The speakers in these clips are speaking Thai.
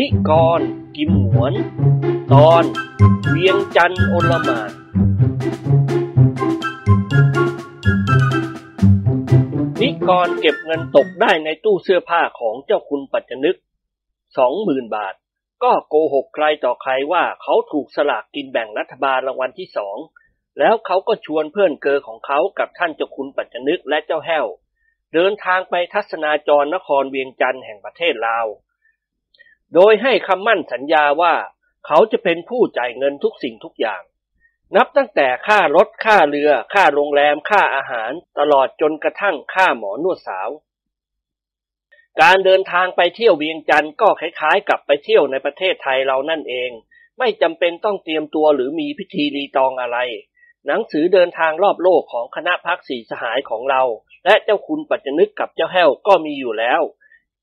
นิกร กิมหวน ตอน เวียงจันทร์โอลมานนิกรเก็บเงินตกได้ในตู้เสื้อผ้าของเจ้าคุณปัจจนึกสองหมื่นบาท ก็โกหกใครต่อใครว่าเขาถูกสลากกินแบ่งรัฐบาลรางวัลที่สองแล้วเขาก็ชวนเพื่อนเกอของเขากับท่านเจ้าคุณปัจจนึกและเจ้าแห้ว เดินทางไปทัศนาจรนครเวียงจันทร์แห่งประเทศลาว โดยให้คำมั่นสัญญาว่าเขาจะเป็นผู้จ่ายเงินทุกสิ่งทุกอย่าง นับตั้งแต่ค่ารถค่าเรือ ค่าโรงแรม ค่าอาหาร ตลอดจนกระทั่งค่าหมอนวดสาว การเดินทางไปเที่ยวเวียงจันทร์ก็คล้ายๆ กับไปเที่ยวในประเทศไทยเรานั่นเอง ไม่จำเป็นต้องเตรียมตัวหรือมีพิธีรีตองอะไร หนังสือเดินทางรอบโลกของคณะพักสีสหายของเรา และเจ้าคุณปัจจนึกกับเจ้าแห้วก็มีอยู่แล้ว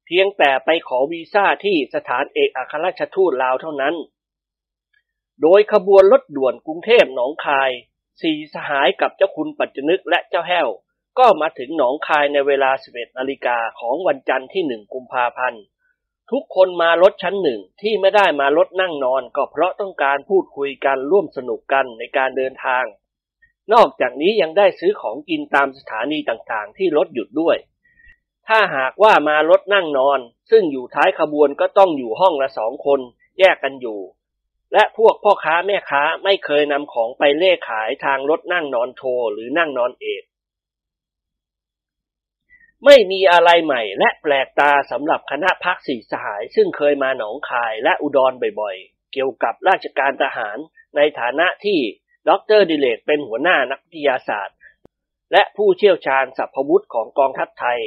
เพียงแต่ไปขอวีซ่าที่สถานเอกอัครราชทูตลาวเท่านั้น โดยขบวนรถด่วนกรุงเทพหนองคายสี่สหายกับเจ้าคุณปัจจนึกและเจ้าแห้ว ก็มาถึงหนองคายในเวลา 11นาฬิกาของวันจันทร์ที่หนึ่งกุมภาพันธ์ ทุกคนมารถชั้นหนึ่งที่ไม่ได้มารถนั่งนอนก็เพราะต้องการพูดคุยกันร่วมสนุกกันในการเดินทาง นอกจากนี้ยังได้ซื้อของกินตามสถานีต่างๆ ที่รถหยุดด้วย ถ้าหากว่ามารถนั่งนอน ซึ่งอยู่ท้ายขบวนก็ต้องอยู่ห้องละสองคนแยกกันอยู่ และพวกพ่อค้าแม่ค้าไม่เคยนำของไปเล่ขายทางรถนั่งนอนโทหรือนั่งนอนเอกไม่มีอะไรใหม่และแปลกตาสำหรับคณะพักสี่สหาย ซึ่งเคยมาหนองคายและอุดรบ่อยๆ เกี่ยวกับราชการทหารในฐานะที่ดรดิเลกเป็นหัวหน้านักวิทยาศาสตร์ และผู้เชี่ยวชาญสัพพวุธของกองทัพไทย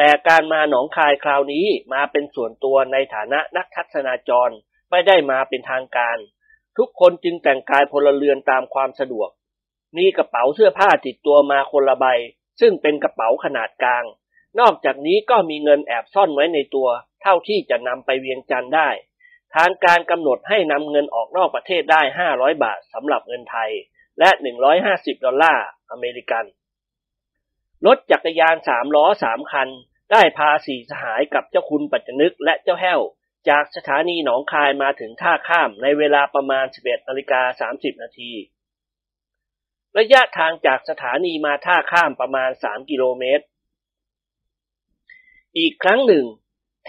แต่การมาหนองคายคราวนี้มาเป็นส่วนตัวในฐานะนักทัศนาจรไม่ได้มาเป็นทางการ ทุกคนจึงแต่งกายพลเรือนตามความสะดวก มีกระเป๋าเสื้อผ้าติดตัวมาคนละใบ ซึ่งเป็นกระเป๋าขนาดกลาง นอกจากนี้ก็มีเงินแอบซ่อนไว้ในตัว เท่าที่จะนำไปเวียงจันทร์ได้ ทางการกำหนดให้นำเงินออกนอกประเทศได้ 500 บาทสำหรับเงินไทย และ 150 ดอลลาร์อเมริกัน รถจักรยานสามล้อสามคัน ได้พาสี่สหายกับเจ้าคุณปัจจนึกและเจ้าแห้ว จากสถานีหนองคายมาถึงท่าข้ามในเวลาประมาณ 11นาฬิกา30 นาที ระยะทางจากสถานีมาท่าข้ามประมาณ 3 กิโลเมตร อีกครั้งหนึ่ง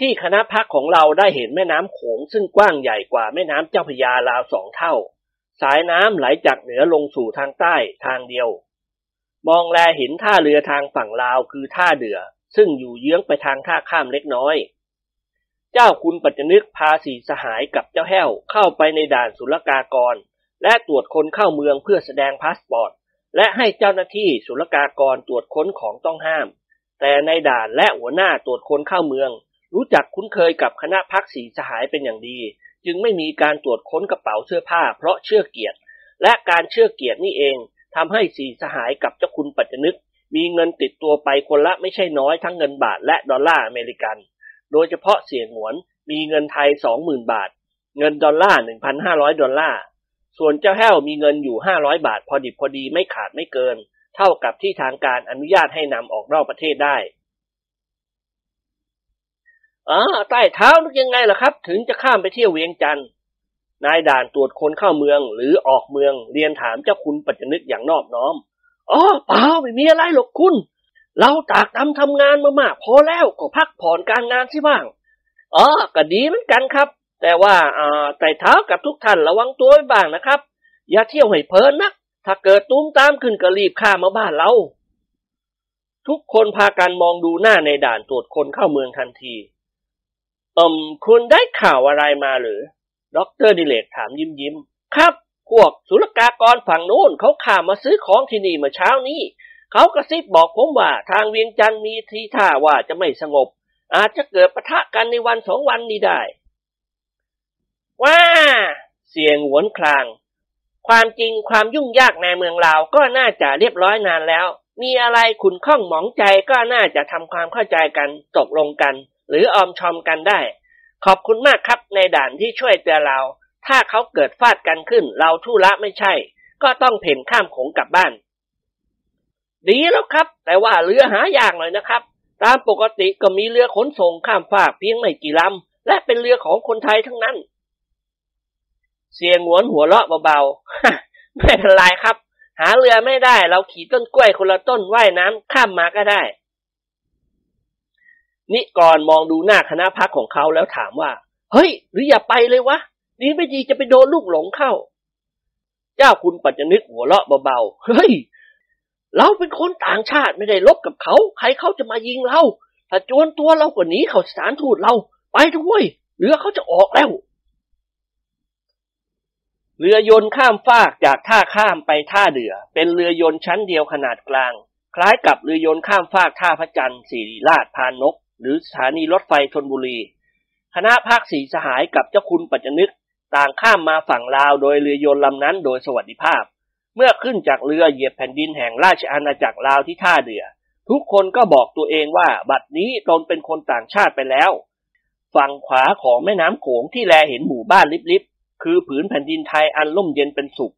ที่คณะพักของเราได้เห็นแม่น้ำโขงซึ่งกว้างใหญ่กว่าแม่น้ำเจ้าพยาราวสองเท่า สายน้ำไหลจากเหนือลงสู่ทางใต้ทางเดียว มองแลเห็นท่าเรือทางฝั่งลาวคือท่าเดือ ซึ่งอยู่เยื้องไปทางท่าข้ามเล็กน้อย เจ้าคุณปัจจนึกพาสีสหายกับเจ้าแห้วเข้าไปในด่านศุลกากร และตรวจคนเข้าเมืองเพื่อแสดงพาสปอร์ต และให้เจ้าหน้าที่ศุลกากรตรวจค้นของต้องห้าม แต่นายด่านและหัวหน้าตรวจคนเข้าเมือง รู้จักคุ้นเคยกับคณะพรรคสี่สหายเป็นอย่างดี จึงไม่มีการตรวจค้นกระเป๋าเสื้อผ้า เพราะเชื่อเกียรติ และการเชื่อเกียรตินี่เองทำให้สี่สหายกับเจ้าคุณปัจจนึก มีเงินติดตัวไปคนละไม่ใช่น้อยทั้งเงินบาทและดอลลาร์อเมริกัน โดยเฉพาะเสี่ยหงวนมีเงินไทยสองหมื่นบาท เงินดอลลาร์หนึ่งพันห้าร้อยดอลลาร์ ส่วนเจ้าแห้วมีเงินอยู่ห้าร้อยบาท พอดิบพอดีไม่ขาดไม่เกิน เท่ากับที่ทางการอนุญาตให้นำออกนอกประเทศได้อ๋อใต้เท้านึกยังไงล่ะครับ ถึงจะข้ามไปเที่ยวเวียงจันทร์นายด่านตรวจคนเข้าเมืองหรือออกเมืองเรียนถามเจ้าคุณปัจจนึกอย่างนอบน้อม อ๋อเปล่าไม่มีอะไรหรอกคุณ เราตากตำทำงานมามากพอแล้วก็พักผ่อนการงานสิบ้างอ๋อก็ดีเหมือนกันครับ แต่ว่าอ่าไต่เท้ากับทุกท่านระวังตัวไว้บ้างนะครับ อย่าเที่ยวให้เพลินนักถ้าเกิดตูมตามขึ้นก็รีบข้ามมาบ้านเรา ทุกคนพากันมองดูหน้านายด่านตรวจคนเข้าเมืองทันทีอืมคุณได้ข่าวอะไรมาหรือด็อกเตอร์ดิเรกถามยิ้มยิ้มครับ พวกศุลกากรฝั่งโน้นเขาข้ามมาซื้อของที่นี่เมื่อเช้านี้ เขากระซิบบอกผมว่าทางเวียงจันทน์มีทีท่าว่าจะไม่สงบ อาจจะเกิดปะทะกันในวันสองวันนี้ได้ว่าเสียงหวนคลาง ความจริงความยุ่งยากในเมืองลาวก็น่าจะเรียบร้อยนานแล้ว มีอะไรขุนข้องหมองใจก็น่าจะทำความเข้าใจกันตกลงกัน หรือออมชอมกันได้ ขอบคุณมากครับในด่านที่ช่วยเตือนเรา ถ้าเขาเกิดฟาดกันขึ้น เราทุละไม่ใช่ ก็ต้องเพ่นข้ามโขงกลับบ้าน ดีแล้วครับ แต่ว่าเรือหายากหน่อยนะครับ ตามปกติก็มีเรือขนส่งข้ามฟากเพียงไม่กี่ลำและเป็นเรือของคนไทยทั้งนั้น เสียงหวนหัวเราะเบาๆไม่เป็นไรครับ หาเรือไม่ได้ เราขี่ต้นกล้วยคนละต้นว่ายน้ำข้ามมาก็ได้นิกรมองดูหน้าคณะพักของเขาแล้วถามว่า เฮ้ย หรืออย่าไปเลยวะ ดีไม่ดีจะไปโดนลูกหลงเข้า เจ้าคุณปัจจนึกหัวเราะเบาๆ เฮ้ย เราเป็นคนต่างชาติไม่ได้ลบกับเขา ใครเขาจะมายิงเรา ถ้าจวนตัวเราก็หนีเขาสานทูตเรา ไปด้วยเรือเขาจะออกแล้ว เรือยนต์ข้ามฟากจากท่าข้ามไปท่าเดือ เป็นเรือยนต์ชั้นเดียวขนาดกลาง คล้ายกับเรือยนต์ข้ามฟากท่าพระจันทร์สิริราชพานนก หรือสถานีรถไฟธนบุรีคณะภาคสีสหายกับเจ้าคุณปัจจนึก ต่างข้ามมาฝั่งลาวโดยเรือยนต์ลำนั้นโดยสวัสดิภาพ เมื่อขึ้นจากเรือเหยียบแผ่นดินแห่งราชอาณาจักรลาวที่ท่าเดือ ทุกคนก็บอกตัวเองว่าบัดนี้ตนเป็นคนต่างชาติไปแล้ว ฝั่งขวาของแม่น้ำโขงที่แลเห็นหมู่บ้านลิบๆคือผืนแผ่นดินไทยอันล่มเย็นเป็นสุข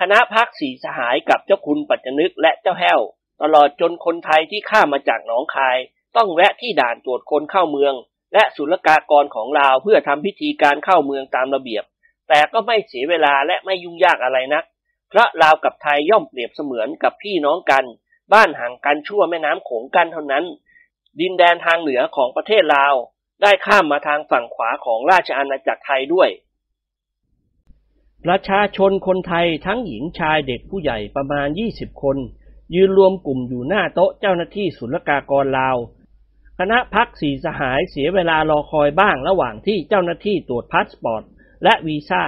คณะพักสีสหายกับเจ้าคุณปัจจนึกและเจ้าแห้ว ตลอดจนคนไทยที่ข้ามาจากหนองคาย ต้องแวะที่ด่านตรวจคนเข้าเมือง และศุลกากรของลาวเพื่อทำพิธีการเข้าเมืองตามระเบียบ แต่ก็ไม่เสียเวลาและไม่ยุ่งยากอะไรนักเพราะลาวกับไทยย่อมเปรียบเสมือนกับพี่น้องกัน บ้านห่างกันชั่วแม่น้ำโขงกันเท่านั้น ดินแดนทางเหนือของประเทศลาว ได้ข้ามมาทางฝั่งขวาของราชอาณาจักรไทยด้วย ประชาชนคนไทยทั้งหญิงชายเด็กผู้ใหญ่ประมาณ 20 คน ยืนรวมกลุ่มอยู่หน้าโต๊ะเจ้าหน้าที่ศุลกากรลาว คณะพรรคสี่สหายเสียเวลารอคอยบ้างระหว่างที่เจ้าหน้าที่ตรวจพาสปอร์ตและวีซ่า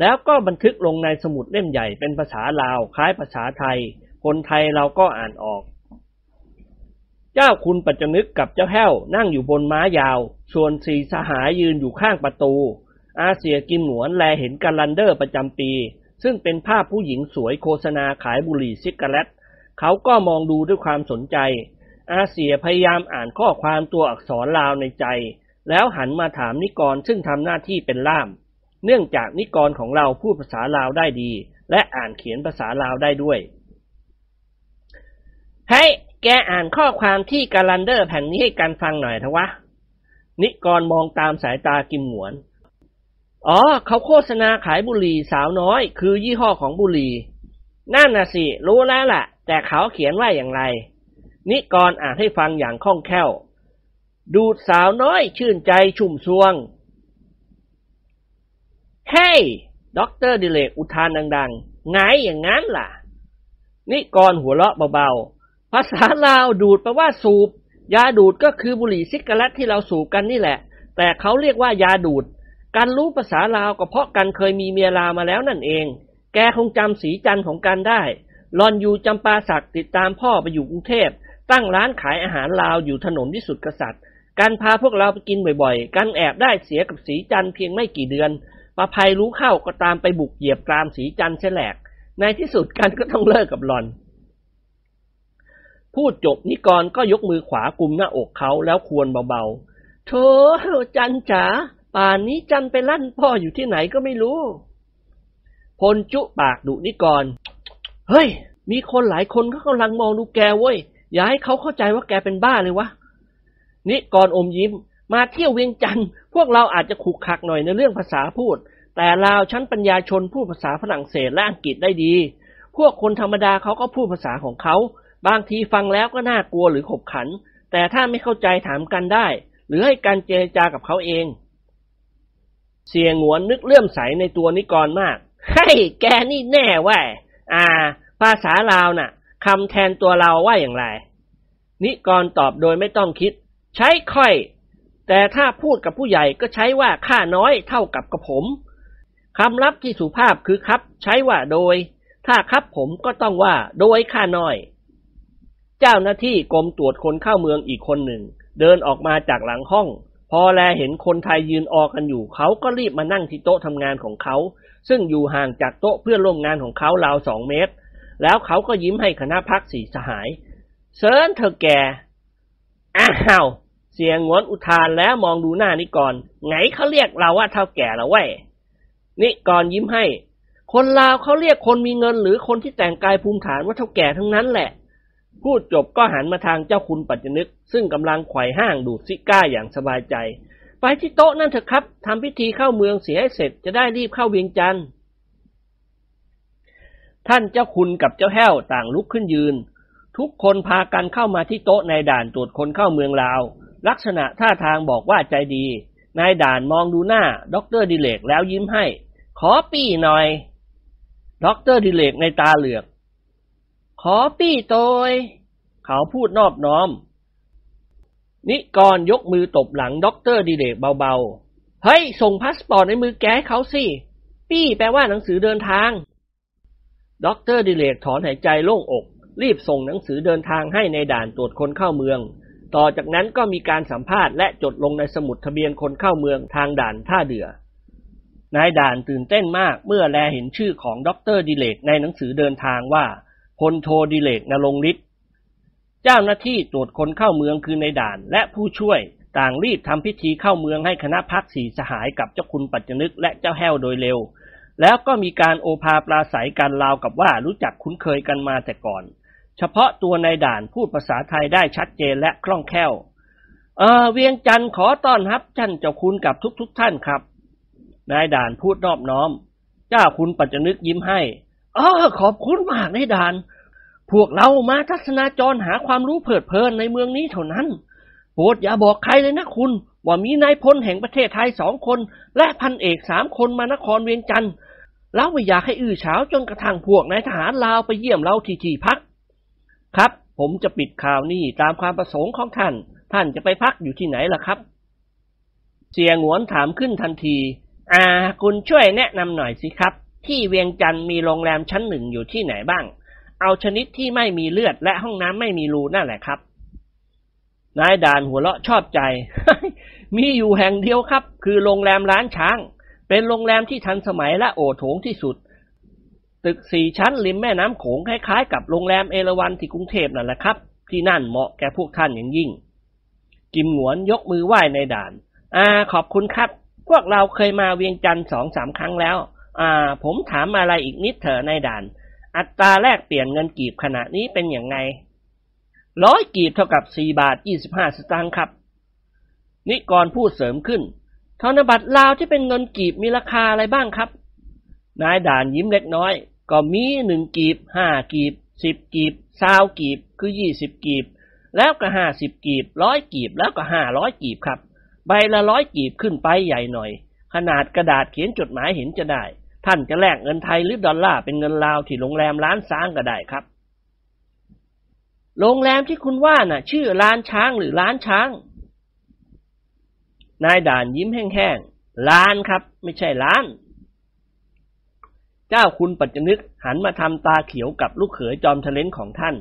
แล้วก็บันทึกลงในสมุดเล่มใหญ่เป็นภาษาลาวคล้ายภาษาไทย คนไทยเราก็อ่านออก เจ้าคุณปัจจนึกกับเจ้าแห้วนั่งอยู่บนม้ายาวส่วนสี่สหายยืนอยู่ข้างประตู อาเสี่ยกิมหงวนแลเห็น calendar ประจำปี ซึ่งเป็นภาพผู้หญิงสวยโฆษณาขายบุหรี่ cigarette เขาก็มองดูด้วยความสนใจ อาเสี่ยพยายามอ่านข้อความตัวอักษรลาวในใจ แล้วหันมาถามนิกรซึ่งทำหน้าที่เป็นล่าม เนื่องจากนิกรของเราพูดภาษาลาวได้ดี และอ่านเขียนภาษาลาวได้ด้วยให้แกอ่านข้อความที่กาลันเดอร์แผ่นนี้ให้กันฟังหน่อยเถอะวะ นิกรมองตามสายตากิมหนวน อ๋อ เขาโฆษณาขายบุหรี่สาวน้อย คือยี่ห้อของบุหรี่นั่นน่ะสิ รู้แล้วล่ะ แต่เขาเขียนว่าอย่างไร นิกรอ่านให้ฟังอย่างคล่องแคล่ว ดูดสาวน้อยชื่นใจชุ่มซวง เฮ้ยด็อกเตอร์ดิเรกอุทานดังๆไงอย่างนั้นล่ะ นิกรหัวเราะเบาๆ ภาษาลาวดูดแปลว่าสูบ ยาดูดก็คือบุหรี่ cigarette ที่เราสูบกันนี่แหละ แต่เขาเรียกว่ายาดูด การรู้ภาษาลาวก็เพราะกันเคยมีเมียลาวมาแล้วนั่นเอง แกคงจำสีจันของกันได้รอนอยู่จำปาสักติดตามพ่อไปอยู่กรุงเทพ ตั้งร้านขายอาหารลาวอยู่ถนนวิสุทธิกษัตริย์ การพาพวกเราไปกินบ่อยๆกันแอบได้เสียกับสีจันเพียงไม่กี่เดือนประภัยรู้เข้าก็ตามไปบุกเหยียบกรามสีจันเฉลก ในที่สุดกันก็ต้องเลิกกับหลอน พูดจบนิกรก็ยกมือขวากุมหน้าอกเขาแล้วควรเบาๆ โธ่จันจ๋าป่านนี้จันไปลั่นพ่ออยู่ที่ไหนก็ไม่รู้ พลจุปากดุนิกร เฮ้ย มีคนหลายคนเขากำลังมองดูแกเว้ย อย่าให้เขาเข้าใจว่าแกเป็นบ้าเลยวะนิกรอมยิ้ม มาเที่ยวเวียงจันทร์พวกเราอาจจะขุกขักหน่อยในเรื่องภาษาพูด แต่ลาวชั้นปัญญาชนพูดภาษาฝรั่งเศสและอังกฤษได้ดี พวกคนธรรมดาเขาก็พูดภาษาของเขา บางทีฟังแล้วก็น่ากลัวหรือขบขัน แต่ถ้าไม่เข้าใจถามกันได้ หรือให้การเจรจากับเขาเอง เสียงหวนนึกเลื่อมใสในตัวนิกรมาก ให้แกนี่แน่ว่าอ่า ภาษาลาวน่ะ คำแทนตัวเราว่าอย่างไร นิกรตอบโดยไม่ต้องคิด ใช้ค่อย แต่ถ้าพูดกับผู้ใหญ่ก็ใช้ว่าข้าน้อยเท่ากับกระผมคำรับที่สุภาพคือครับ ใช้ว่าโดย ถ้าครับผมก็ต้องว่าโดยข้าน้อย เจ้าหน้าที่กรมตรวจคนเข้าเมืองอีกคนหนึ่ง เดินออกมาจากหลังห้อง พอแลเห็นคนไทยยืนออกันอยู่เขาก็รีบมานั่งที่โต๊ะทำงานของเขา ซึ่งอยู่ห่างจากโต๊ะเพื่อนร่วมงานของเขาราวสองเมตร แล้วเขาก็ยิ้มให้คณะพักสีสหายเซิร์นเธอแกอ้าวเสียงงวนอุทานแล้วมองดูหน้านิกร ไงเขาเรียกเราว่าเท่าแก่แล้วเว้ยนิกรยิ้มให้ คนลาวเขาเรียกคนมีเงินหรือคนที่แต่งกายภูมิฐานว่าเท่าแก่ทั้งนั้นแหละ พูดจบก็หันมาทางเจ้าคุณปัจจนึก ซึ่งกำลังไขว่ห้างดูดซิการ์อย่างสบายใจ ไปที่โต๊ะนั่นเถอะครับทำพิธีเข้าเมืองเสียให้เสร็จจะได้รีบเข้าเวียงจันทน์ ท่านเจ้าคุณกับเจ้าแห้วต่างลุกขึ้นยืน ทุกคนพากันเข้ามาที่โต๊ะนายด่านตรวจคนเข้าเมืองลาว ลักษณะท่าทางบอกว่าใจดี นายด่านมองดูหน้าด็อกเตอร์ดิเรกแล้วยิ้มให้ ขอปี้หน่อยด็อกเตอร์ดิเรกนัยน์ตาเหลือก ขอปี้โตย เขาพูดนอบน้อม นิกรยกมือตบหลังด็อกเตอร์ดิเรกเบาๆ เฮ้ย ส่งพาสปอร์ตในมือแกให้เขาสิ ปี้แปลว่าหนังสือเดินทาง ด็อกเตอร์ดิเรกถอนหายใจโล่งอก รีบส่งหนังสือเดินทางให้นายด่านตรวจคนเข้าเมือง ต่อจากนั้นก็มีการสัมภาษณ์และจดลงในสมุดทะเบียนคนเข้าเมืองทางด่านท่าเดื่อนายด่านตื่นเต้นมากเมื่อแลเห็นชื่อของด็อกเตอร์ดิเรกในหนังสือเดินทางว่าพลโทดิเรก ณรงฤทธิ์เจ้าหน้าที่ตรวจคนเข้าเมืองคือนายด่านและผู้ช่วยต่างรีบทำพิธีเข้าเมืองให้คณะพรรคสี่สหายกับเจ้าคุณปัจจนึกและเจ้าแห้วโดยเร็ว แล้วก็มีการโอภาปราศัยกันราวกับว่ารู้จักคุ้นเคยกันมาแต่ก่อน เฉพาะตัวนายด่านพูดภาษาไทยได้ชัดเจนและคล่องแคล่วเออเวียงจันทร์ขอต้อนรับท่านเจ้าคุณกับทุกๆทท่านครับ นายด่านพูดนอบน้อม เจ้าคุณปัจจนึกยิ้มให้เออขอบคุณมากนายด่าน พวกเรามาทัศนาจรหาความรู้เพลิดเพลินในเมืองนี้เท่านั้น โปรดอย่าบอกใครเลยนะคุณ ว่ามีนายพลแห่งประเทศไทยสองคน และพันเอกสามคนมานครเวียงจันทร์ เราไม่อยากให้อื้อเฉาจนกระทั่งพวกนายทหารลาวไปเยี่ยมเราที่ที่พัก ครับ ผมจะปิดข่าวนี้ตามความประสงค์ของท่าน ท่านจะไปพักอยู่ที่ไหนล่ะครับ เสียงหวนถามขึ้นทันที อ่า คุณช่วยแนะนำหน่อยสิครับ ที่เวียงจันทร์มีโรงแรมชั้นหนึ่งอยู่ที่ไหนบ้าง เอาชนิดที่ไม่มีเลือดและห้องน้ำไม่มีรูนั่นแหละครับนายด่านหัวเราะชอบใจ มีอยู่แห่งเดียวครับ คือโรงแรมร้านช้าง เป็นโรงแรมที่ทันสมัยและโอโถงที่สุด ตึกสี่ชั้นริมแม่น้ำโขงคล้ายๆ กับโรงแรมเอราวันที่กรุงเทพนั่นแหละครับ ที่นั่นเหมาะแก่พวกท่านอย่างยิ่ง กิมหงวนยกมือไหว้ในด่าน อ่า ขอบคุณครับ พวกเราเคยมาเวียงจันทร์สองสามครั้งแล้ว อ่า ผมถามอะไรอีกนิดเถอะในด่าน อัตราแลกเปลี่ยนเงินกีบขณะนี้เป็นอย่างไงร้อยกีบเท่ากับสี่บาทยี่สิบห้าสตางค์ครับ นิกรพูดเสริมขึ้น ธนบัตรลาวที่เป็นเงินกีบมีราคาอะไรบ้างครับ นายด่านยิ้มเล็กน้อย ก็มีหนึ่งกีบห้ากีบสิบกีบซาวกีบคือยี่สิบกีบ แล้วก็ห้าสิบกีบร้อยกีบแล้วก็ห้าร้อยกีบครับ ใบละร้อยกีบขึ้นไปใหญ่หน่อย ขนาดกระดาษเขียนจดหมายเห็นจะได้ ท่านจะแลกเงินไทยหรือดอลลาร์เป็นเงินลาวที่โรงแรมร้านช้างก็ได้ครับ โรงแรมที่คุณว่าน่ะ ชื่อร้านช้างหรือร้านช้าง นายด่านยิ้มแห้งๆล้านครับ ไม่ใช่ล้าน เจ้าคุณปัจจนึกหันมาทำตาเขียวกับลูกเขยจอมทะเลนของท่าน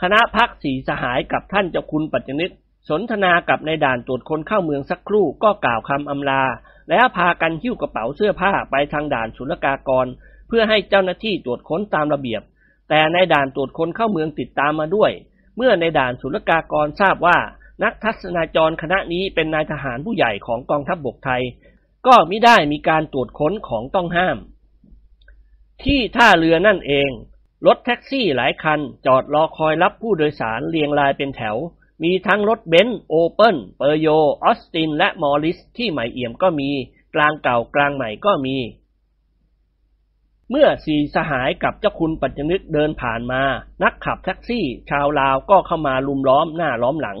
คณะพักสีสหายกับท่านเจ้าคุณปัจจนึก สนทนากับในด่านตรวจคนเข้าเมืองสักครู่ก็กล่าวคำอำลา แล้วพากันหิ้วกระเป๋าเสื้อผ้าไปทางด่านศุลกากร เพื่อให้เจ้าหน้าที่ตรวจค้นตามระเบียบ แต่ในด่านตรวจคนเข้าเมืองติดตามมาด้วย เมื่อนายด่านศุลกากรทราบว่า นักทัศนาจรคณะนี้เป็นนายทหารผู้ใหญ่ของกองทัพบกไทย ก็ไม่ได้มีการตรวจค้นของต้องห้าม ที่ท่าเรือนั่นเอง รถแท็กซี่หลายคันจอดรอคอยรับผู้โดยสารเรียงรายเป็นแถว มีทั้งรถเบนซ์โอเปิลเปอโยต์ ออสติน และมอริส ที่ใหม่เอี่ยมก็มี กลางเก่ากลางใหม่ก็มี เมื่อสี่สหายกับเจ้าคุณปัจจนึกเดินผ่านมา นักขับแท็กซี่ ชาวลาวก็เข้ามาลุมล้อมหน้าล้อมหลัง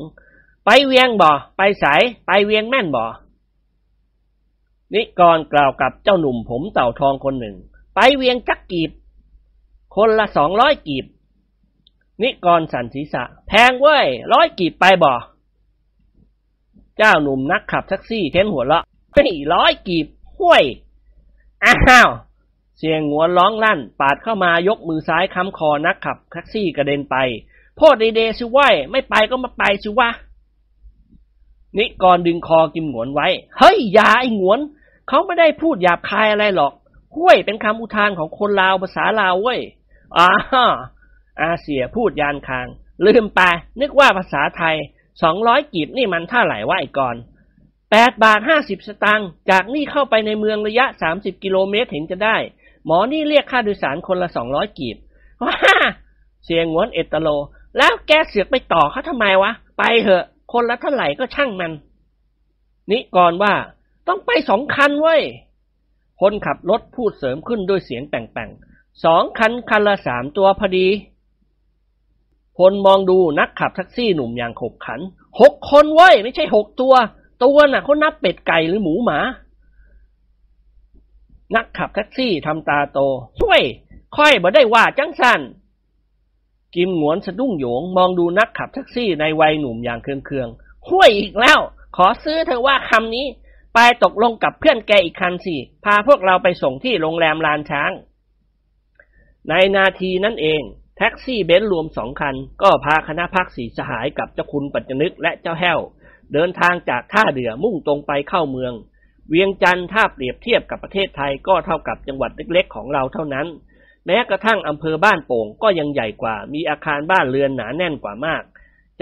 ไปเวียงบ่อไปสายไปเวียงแม่นบ่อนิกรกล่าวกับเจ้าหนุ่มผมเต่าทองคนหนึ่ง ไปเวียงจักกีบ คนละสองร้อยกีบ นิกรสันศีษะ แพงเว้ยร้อยกีบไปบ่อเจ้าหนุ่มนักขับแท็กซี่เท้นหัวเราะไม่ร้อยกีบห้วยอ้าวเสียงหัวร้องลั่น ปาดเข้ามายกมือซ้ายค้ำคอนักขับแท็กซี่กระเด็นไป โพดเดเดสิว้ยไม่ไปก็มาไปสิวะ นิกรดึงคอกิมหงวนไว้ เฮ้ยอย่าไอ้หงวน เขาไม่ได้พูดหยาบคายอะไรหรอกห้วยเป็นคำอุทานของคนลาวภาษาลาวเว้ยอ่าอาเสียพูดยานคาง ลืมไป นึกว่าภาษาไทยสองร้อยกีบนี่มันเท่าไหร่วะไอ้กอนแปดบาทห้าสิบสตางค์จากนี่เข้าไปในเมืองระยะสามสิบกิโลเมตรเห็นจะได้ หมอนี่เรียกค่าโดยสารคนละสองร้อยกีบว้าเสียงหวนเอตโล แล้วแกเสือกไปต่อเขาทำไมวะ ไปเถอะ คนละเท่าไหร่ก็ช่างมัน นิกรว่าต้องไปสองคันเว้ย คนขับรถพูดเสริมขึ้นด้วยเสียงแป่งๆสองคันคันละสามตัวพอดี พลมองดูนักขับแท็กซี่หนุ่มอย่างขบขันหกคนเว้ย ไม่ใช่หกตัว ตัวน่ะเขานับเป็ดไก่หรือหมูหมา นักขับแท็กซี่ทำตาโตช่วย ค่อยบ่ได้ว่าจังสัน กิมหงวนสะดุ้งโยง มองดูนักขับแท็กซี่ในวัยหนุ่มอย่างเคืองๆห้วยอีกแล้ว ขอซื้อเธอว่าคำนี้ ไปตกลงกับเพื่อนแกอีกคันสิ พาพวกเราไปส่งที่โรงแรมลานช้าง ในนาทีนั้นเอง แท็กซี่เบนซ์รวมสองคัน ก็พาคณะพรรคสี่สหายกับเจ้าคุณปัจจนึกและเจ้าแห้ว เดินทางจากท่าเรือมุ่งตรงไปเข้าเมือง เวียงจันทร์ถ้าเปรียบเทียบกับประเทศไทยก็เท่ากับจังหวัดเล็กๆ ของเราเท่านั้น แม้กระทั่งอำเภอบ้านโป่งก็ยังใหญ่กว่า มีอาคารบ้านเรือนหนาแน่นกว่ามาก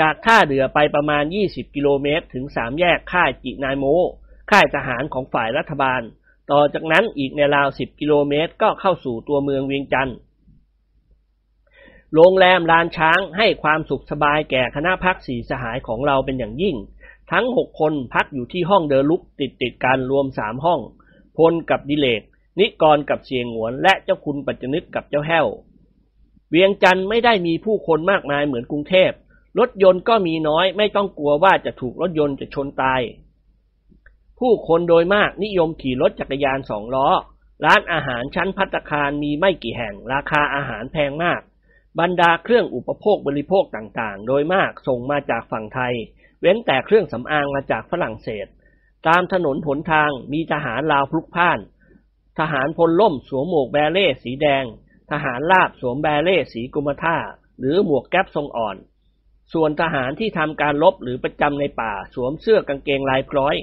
จากท่าเรือไปประมาณ 20 กิโลเมตร ถึงสามแยกค่ายจินายโม ค่ายทหารของฝ่ายรัฐบาล ต่อจากนั้นอีกในราว 10 กิโลเมตรก็เข้าสู่ตัวเมืองเวียงจันทร์โรงแรมลานช้างให้ความสุขสบายแก่คณะพักสีสหายของเราเป็นอย่างยิ่ง ทั้งหกคนพักอยู่ที่ห้องเดอลุกติดติดกันรวมสามห้อง พลกับดิเลก นิกรกับเสียงหวนและเจ้าคุณปัจจนึกกับเจ้าแห้ว เวียงจันทร์ไม่ได้มีผู้คนมากมายเหมือนกรุงเทพ รถยนต์ก็มีน้อยไม่ต้องกลัวว่าจะถูกรถยนต์จะชนตาย ผู้คนโดยมากนิยมขี่รถจักรยานสองล้อ ร้านอาหารชั้นพัตตาคารมีไม่กี่แห่ง ราคาอาหารแพงมาก บรรดาเครื่องอุปโภคบริโภคต่างๆ โดยมากส่งมาจากฝั่งไทย เว้นแต่เครื่องสำอางมาจากฝรั่งเศส ตามถนนหนทางมีทหารลาวพลุกพล่าน ทหารพลล่มสวมหมวกแบเล่สีแดง ทหารลาบสวมแบเล่สีกุมท่า หรือหมวกแก๊ปทรงอ่อน ส่วนทหารที่ทำการลบหรือประจำในป่าสวมเสื้อกางเกงลายพร้อย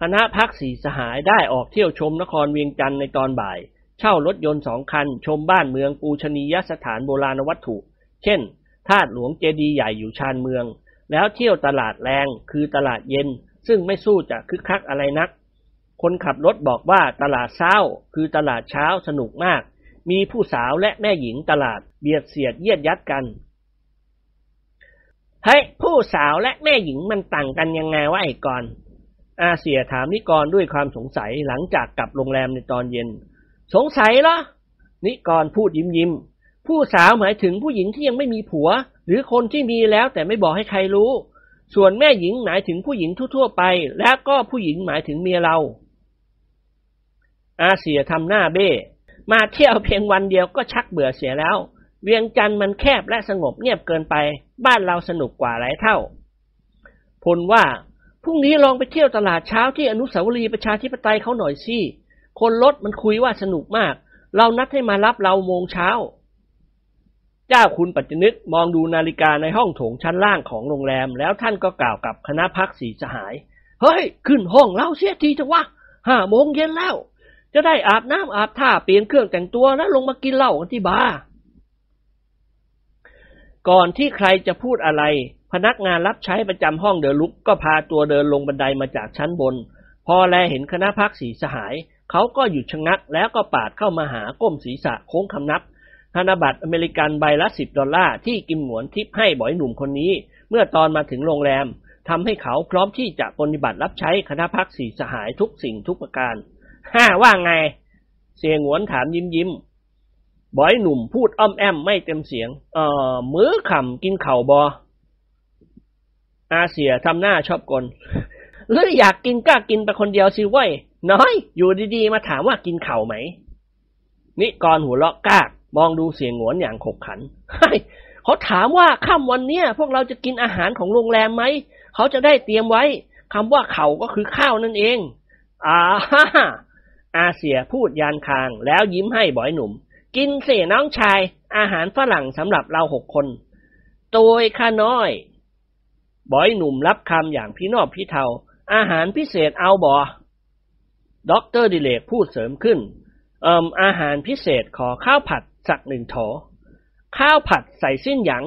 คณะพักสีสหายได้ออกเที่ยวชมนครเวียงจันทร์ในตอนบ่าย เช่ารถยนต์สองคัน ชมบ้านเมืองปูชนียสถานโบราณวัตถุ เช่นธาตุหลวงเจดีย์ใหญ่อยู่ชานเมือง แล้วเที่ยวตลาดแรงคือตลาดเย็น ซึ่งไม่สู้จะคึกคักอะไรนัก คนขับรถบอกว่าตลาดเช้า คือตลาดเช้าสนุกมาก มีผู้สาวและแม่หญิงตลาดเบียดเสียดเยียดยัดกันเฮ้ยผู้สาวและแม่หญิงมันต่างกันยังไงวะไอ้ก่อนอาเสียถามนิกรด้วยความสงสัยหลังจากกลับโรงแรมในตอนเย็น สงสัยเหรอ นิกรพูดยิ้มยิ้มผู้สาวหมายถึงผู้หญิงที่ยังไม่มีผัว หรือคนที่มีแล้วแต่ไม่บอกให้ใครรู้ ส่วนแม่หญิงหมายถึงผู้หญิงทั่วๆไป และก็ผู้หญิงหมายถึงเมียเรา อาเสียทำหน้าเบ้ มาเที่ยวเพียงวันเดียวก็ชักเบื่อเสียแล้ว เวียงจันทร์มันแคบและสงบเงียบเกินไป บ้านเราสนุกกว่าหลายเท่า พลว่าพรุ่งนี้ลองไปเที่ยวตลาดเช้าที่อนุสาวรีย์ประชาธิปไตยเขาหน่อยสิคนรถมันคุยว่าสนุกมาก เรานัดให้มารับเราโมงเช้า เจ้าคุณปัจจนึกมองดูนาฬิกาในห้องโถงชั้นล่างของโรงแรม แล้วท่านก็กล่าวกับคณะพักสีสหาย เฮ้ย ขึ้นห้องเราเสียทีจะวะห้าโมงเย็นแล้ว จะได้อาบน้ำอาบท่าเปลี่ยนเครื่องแต่งตัวแล้วลงมากินเหล้ากันที่บาร์ก่อนที่ใครจะพูดอะไร พนักงานรับใช้ประจำห้องเดอลุกก็พาตัวเดินลงบันไดมาจากชั้นบน พอแลเห็นคณะพักสีสหาย เขาก็หยุดชะงักแล้วก็ปาดเข้ามาหาก้มศีรษะโค้งคำนับ ธนบัตรอเมริกันใบละสิบดอลลาร์ที่กิมหนวนทิปให้บ่อยหนุ่มคนนี้ เมื่อตอนมาถึงโรงแรมทำให้เขาพร้อมที่จะปฏิบัติรับใช้คณะพักสีสหายทุกสิ่งทุกประการ ห้าว่าไง เสียงหวนถามยิ้มยิ้มบอยหนุ่มพูดอ้อมแอมไม่เต็มเสียง เอ่อ มื้อขำกินเข่าบอ อาเสียทำหน้าชอบกลหรืออยากกินก็กินไปคนเดียวสิเว้ย น้อย อยู่ดีๆ มาถามว่ากินเข่าไหม นิกรหัวเราะกากมองดูเสียงหวนอย่างขบขันเขาถามว่าค่ำวันเนี้ยพวกเราจะกินอาหารของโรงแรมไหม เขาจะได้เตรียมไว้คำว่าเข่าก็คือข้าวนั่นเอง อ่าฮ่า อาเสี่ยพูดยานคางแล้วยิ้มให้บอยหนุ่ม กินเสน้องชาย อาหารฝรั่งสำหรับเราหกคน โดยข้าน้อย บอยหนุ่มรับคำอย่างพี่นอบพี่เทา อาหารพิเศษเอาบอด็อกเตอร์ดิเรกพูดเสริมขึ้น เอิมอาหารพิเศษขอข้าวผัดสักหนึ่งโถข้าวผัดใส่ซิ้นหยัง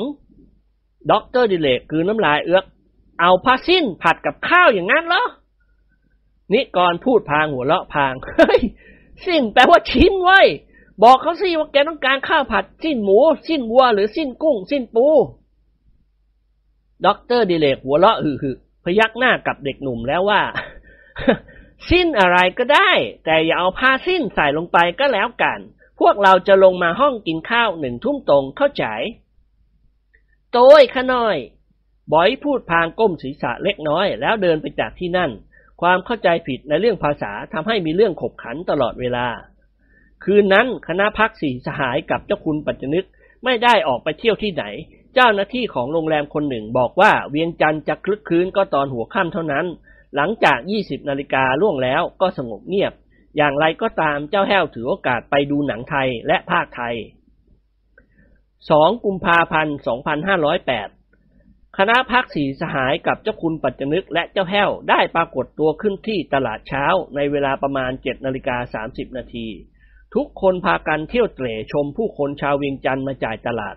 ด็อกเตอร์ดิเรกกลืนน้ำลายเอื้อก เอาผ้าซิ่นผัดกับข้าวอย่างนั้นเหรอ นิกรพูดพลางหัวเราะพลาง เฮ้ย ซิ้นแปลว่าชิ้นโว้ยบอกเขาสิว่าแกต้องการข้าวผัด ซิ้นหมู ซิ้นวัว หรือซิ้นกุ้ง ซิ้นปูด็อกเตอร์ดิเรกหัวเราะหึ่ๆพยักหน้ากับเด็กหนุ่มแล้วว่า ซิ้นอะไรก็ได้ แต่อย่าเอาผ้าซิ่นใส่ลงไปก็แล้วกัน พวกเราจะลงมาห้องกินข้าวหนึ่งทุ่มตรงเข้าใจโต้ยขน้อย บอยพูดพางก้มศีรษะเล็กน้อย แล้วเดินไปจากที่นั่น ความเข้าใจผิดในเรื่องภาษาทำให้มีเรื่องขบขันตลอดเวลา คืนนั้นคณะพักสี่สหายกับเจ้าคุณปัจจนึกไม่ได้ออกไปเที่ยวที่ไหน เจ้าหน้าที่ของโรงแรมคนหนึ่งบอกว่าเวียงจันทร์จะคลึกคืนก็ตอนหัวค่ำเท่านั้น หลังจาก 20 นาฬิกาล่วงแล้วก็สงบเงียบ อย่างไรก็ตามเจ้าแห้วถือโอกาสไปดูหนังไทยและภาคไทย 2 กุมภาพันธ์ 2508 คณะพักสีสหายกับเจ้าคุณปัจจนึกและเจ้าแห้วได้ปรากฏตัวขึ้นที่ตลาดเช้าในเวลาประมาณ7นาฬิกา30นาทีทุกคนพากันเที่ยวเตร่ชมผู้คนชาวเวียงจันทร์มาจ่ายตลาด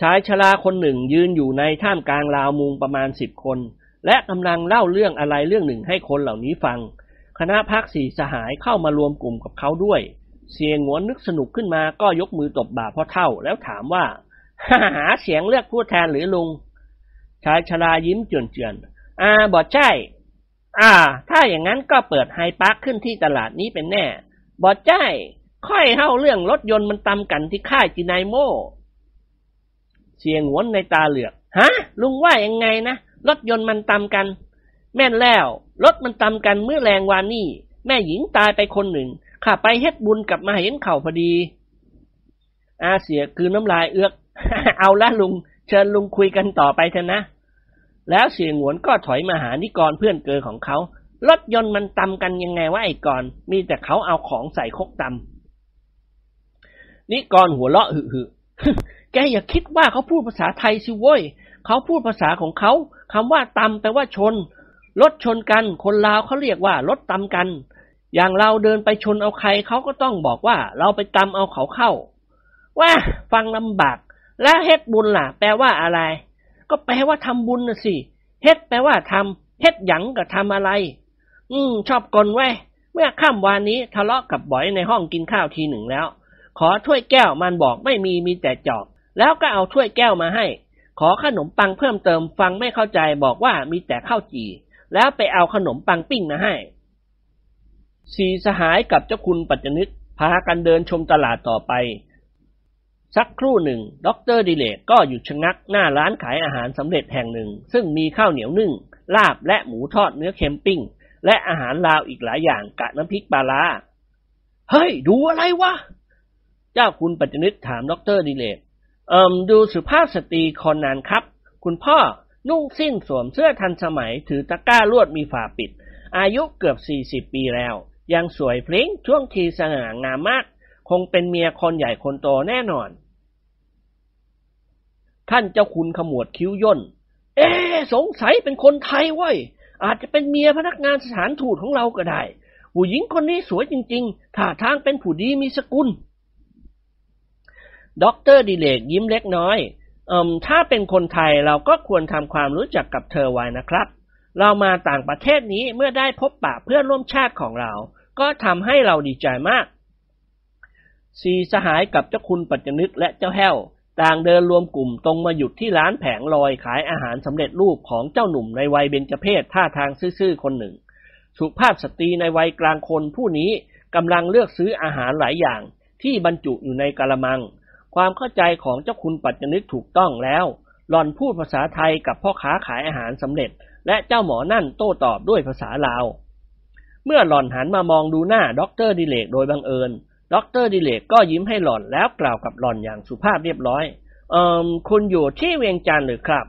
ชายชราคนหนึ่งยืนอยู่ในท่ามกลางราวมุงประมาณสิบคน และกำลังเล่าเรื่องอะไรเรื่องหนึ่งให้คนเหล่านี้ฟัง คณะพักสีสหายเข้ามารวมกลุ่มกับเขาด้วย เสียงหวนนึกสนุกขึ้นมาก็ยกมือตบบ่าพ่อเท่าแล้วถามว่า หาเสียงเลือกผู้แทนหรือลุง ชายชรายิ้มเจือนๆอ่าบอดใช่ อ่า ถ้าอย่างนั้นก็เปิดไฮปาร์คขึ้นที่ตลาดนี้เป็นแน่บอดใช่ค่อยเท่าเรื่องรถยนต์มันตำกันที่ค่ายจีนายโมเสียงหวนในตาเหลือก ฮะ ลุงว่ายังไงนะ รถยนต์มันตำกัน แม่นแล้ว รถมันตำกันเมื่อแรงวานนี่ แม่หญิงตายไปคนหนึ่งข้าไปเฮ็ดบุญกลับมาเห็นเข่าพอดี อาเสียคือน้ำลายเอือก เอาละลุง เชิญลุงคุยกันต่อไปเถอะนะ แล้วเสียงหวนก็ถอยมาหานิกรเพื่อนเกอของเขารถยนต์มันตำกันยังไงวะไอ้กอนมีแต่เขาเอาของใส่คกตำนิกรหัวเราะหึหึแกอย่าคิดว่าเขาพูดภาษาไทยสิเว้ยเขาพูดภาษาของเขาคำว่าตำแปลว่าชน รถชนกัน คนลาวเขาเรียกว่ารถตำกัน อย่างเราเดินไปชนเอาใครเขาก็ต้องบอกว่า เราไปตำเอาเขาเข้า ว่าฟังลำบาก แล้วเฮ็ดบุญล่ะ แปลว่าอะไร ก็แปลว่าทำบุญนะสิเฮ็ดแปลว่าทำเฮ็ดหยังกับทำอะไร อืม ชอบกลไว้เมื่อค่ำวานนี้ทะเลาะกับบอยในห้องกินข้าวทีหนึ่งแล้ว ขอถ้วยแก้วมันบอกไม่มีมีแต่จอกแล้วก็เอาถ้วยแก้วมาให้ ขอขนมปังเพิ่มเติมฟังไม่เข้าใจบอกว่ามีแต่ข้าวจี่ แล้วไปเอาขนมปังปิ้งมาให้สี่สหายกับเจ้าคุณปัจจนึกพากันเดินชมตลาดต่อไป สักครู่หนึ่งด็อกเตอร์ดิเรกก็หยุดชะงักหน้าร้านขายอาหารสำเร็จแห่งหนึ่ง ซึ่งมีข้าวเหนียวนึ่ง ลาบและหมูทอดเนื้อเค็มปิ้ง และอาหารลาวอีกหลายอย่างกะน้ำพริกปลาร้าเฮ้ย ดูอะไรวะ เจ้าคุณปัจจนึกถามด็อกเตอร์ดิเรกเอิมดูสุภาพสตรีคนนั้นครับ คุณพ่อนุ่งซิ่นสวมเสื้อทันสมัย ถือตะกร้าลวดมีฝาปิด อายุเกือบสี่สิบปีแล้ว ยังสวยพริ้งท่วงทีสง่างามมาก คงเป็นเมียคนใหญ่คนโตแน่นอน ท่านเจ้าคุณขมวดคิ้วย่น เอ๊สงสัยเป็นคนไทยเว้ย อาจจะเป็นเมียพนักงานสถานทูตของเราก็ได้ ผู้หญิงคนนี้สวยจริงๆ ท่าทางเป็นผู้ดีมีสกุล ด็อกเตอร์ดิเรกยิ้มเล็กน้อยเอมถ้าเป็นคนไทยเราก็ควรทำความรู้จักกับเธอไว้นะครับ เรามาต่างประเทศนี้เมื่อได้พบปะเพื่อนร่วมชาติของเรา ก็ทำให้เราดีใจมากสี่สหายกับเจ้าคุณปัจจนึกและเจ้าแห้ว ต่างเดินรวมกลุ่มตรงมาหยุดที่ร้านแผงลอยขายอาหารสำเร็จรูปของเจ้าหนุ่มในวัยเบญจเพสท่าทางซื่อๆคนหนึ่ง สุภาพสตรีในวัยกลางคนผู้นี้กำลังเลือกซื้ออาหารหลายอย่างที่บรรจุอยู่ในกะละมัง ความเข้าใจของเจ้าคุณปัจจนึกถูกต้องแล้ว หล่อนพูดภาษาไทยกับพ่อค้าขายอาหารสำเร็จ และเจ้าหมอนั่นโต้ตอบด้วยภาษาลาว เมื่อหล่อนหันมามองดูหน้าด็อกเตอร์ดิเรกโดยบังเอิญ ด็อกเตอร์ดิเรกก็ยิ้มให้หล่อนแล้วกล่าวกับหล่อนอย่างสุภาพเรียบร้อย เอ่อคุณอยู่ที่เวียงจันทร์หรือครับ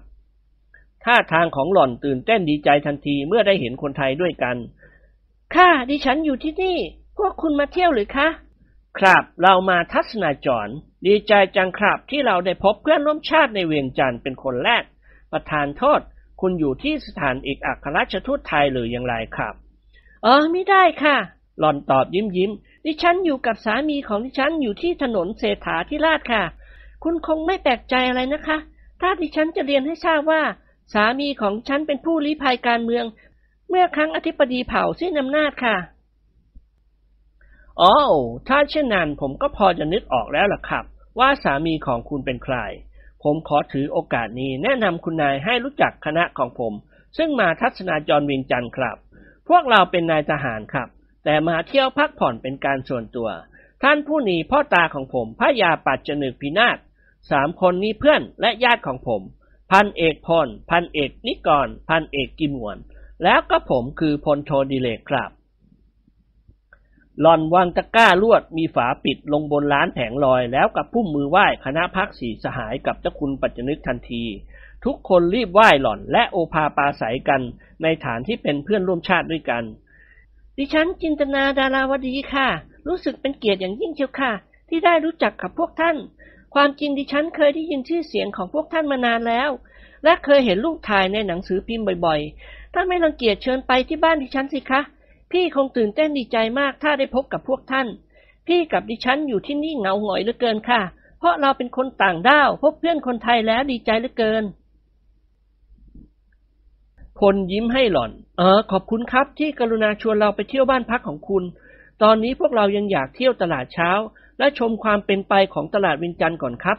ท่าทางของหล่อนตื่นเต้นดีใจทันทีเมื่อได้เห็นคนไทยด้วยกัน ค่ะ ดิฉันอยู่ที่นี่ พวกคุณมาเที่ยวหรือคะ ครับ เรามาทัศนาจร ดีใจจังครับที่เราได้พบเพื่อนร่วมชาติในเวียงจันทร์เป็นคนแรก ประธานโทษ คุณอยู่ที่สถานเอกอัครราชทูตไทยหรืออย่างไรครับ เออไม่ได้ค่ะ หล่อนตอบยิ้มยิ้ม ดิฉันอยู่กับสามีของดิฉันอยู่ที่ถนนเศรษฐาธิราชค่ะ คุณคงไม่แปลกใจอะไรนะคะ ถ้าดิฉันจะเรียนให้ทราบว่า สามีของฉันเป็นผู้ลี้ภัยการเมือง เมื่อครั้งอธิบดีเผ่าสิ้นอำนาจค่ะอ๋อถ้าเช่นนั้นผมก็พอจะนึกออกแล้วล่ะครับ ว่าสามีของคุณเป็นใคร ผมขอถือโอกาสนี้แนะนำคุณนายให้รู้จักคณะของผม ซึ่งมาทัศนาจรเวียงจันทร์ครับ พวกเราเป็นนายทหารครับ แต่มาเที่ยวพักผ่อนเป็นการส่วนตัว ท่านผู้นี้พ่อตาของผมพระยาปัจจนึกพินาศสามคนนี้เพื่อนและญาติของผม พันเอกพล พันเอกนิกร พันเอกกิมหวน แล้วก็ผมคือพลโทดิเลกครับ หลอนวางตะกร้าลวดมีฝาปิดลงบนร้านแผงลอยแล้วกับพุ่มมือไหว้คณะพักสีสหายกับเจ้าคุณปัจจนึกทันที ทุกคนรีบไหว้หล่อนและโอภาปาศัยกันในฐานที่เป็นเพื่อนร่วมชาติด้วยกัน ดิฉันจินตนาดาราวดีค่ะ รู้สึกเป็นเกียรติอย่างยิ่งเชียวค่ะ ที่ได้รู้จักกับพวกท่าน ความจริงดิฉันเคยได้ยินชื่อเสียงของพวกท่านมานานแล้ว และเคยเห็นรูปถ่ายในหนังสือพิมพ์บ่อยๆ ถ้าไม่รังเกียจเชิญไปที่บ้านดิฉันสิคะ พี่คงตื่นเต้นดีใจมากถ้าได้พบกับพวกท่าน พี่กับดิฉันอยู่ที่นี่เหงาหงอยเหลือเกินค่ะ เพราะเราเป็นคนต่างด้าวพบเพื่อนคนไทยแล้วดีใจเหลือเกิน พลยิ้มให้หล่อน เออ ขอบคุณครับที่กรุณาชวนเราไปเที่ยวบ้านพักของคุณ ตอนนี้พวกเรายังอยากเที่ยวตลาดเช้า และชมความเป็นไปของตลาดวินจันทร์ก่อนครับ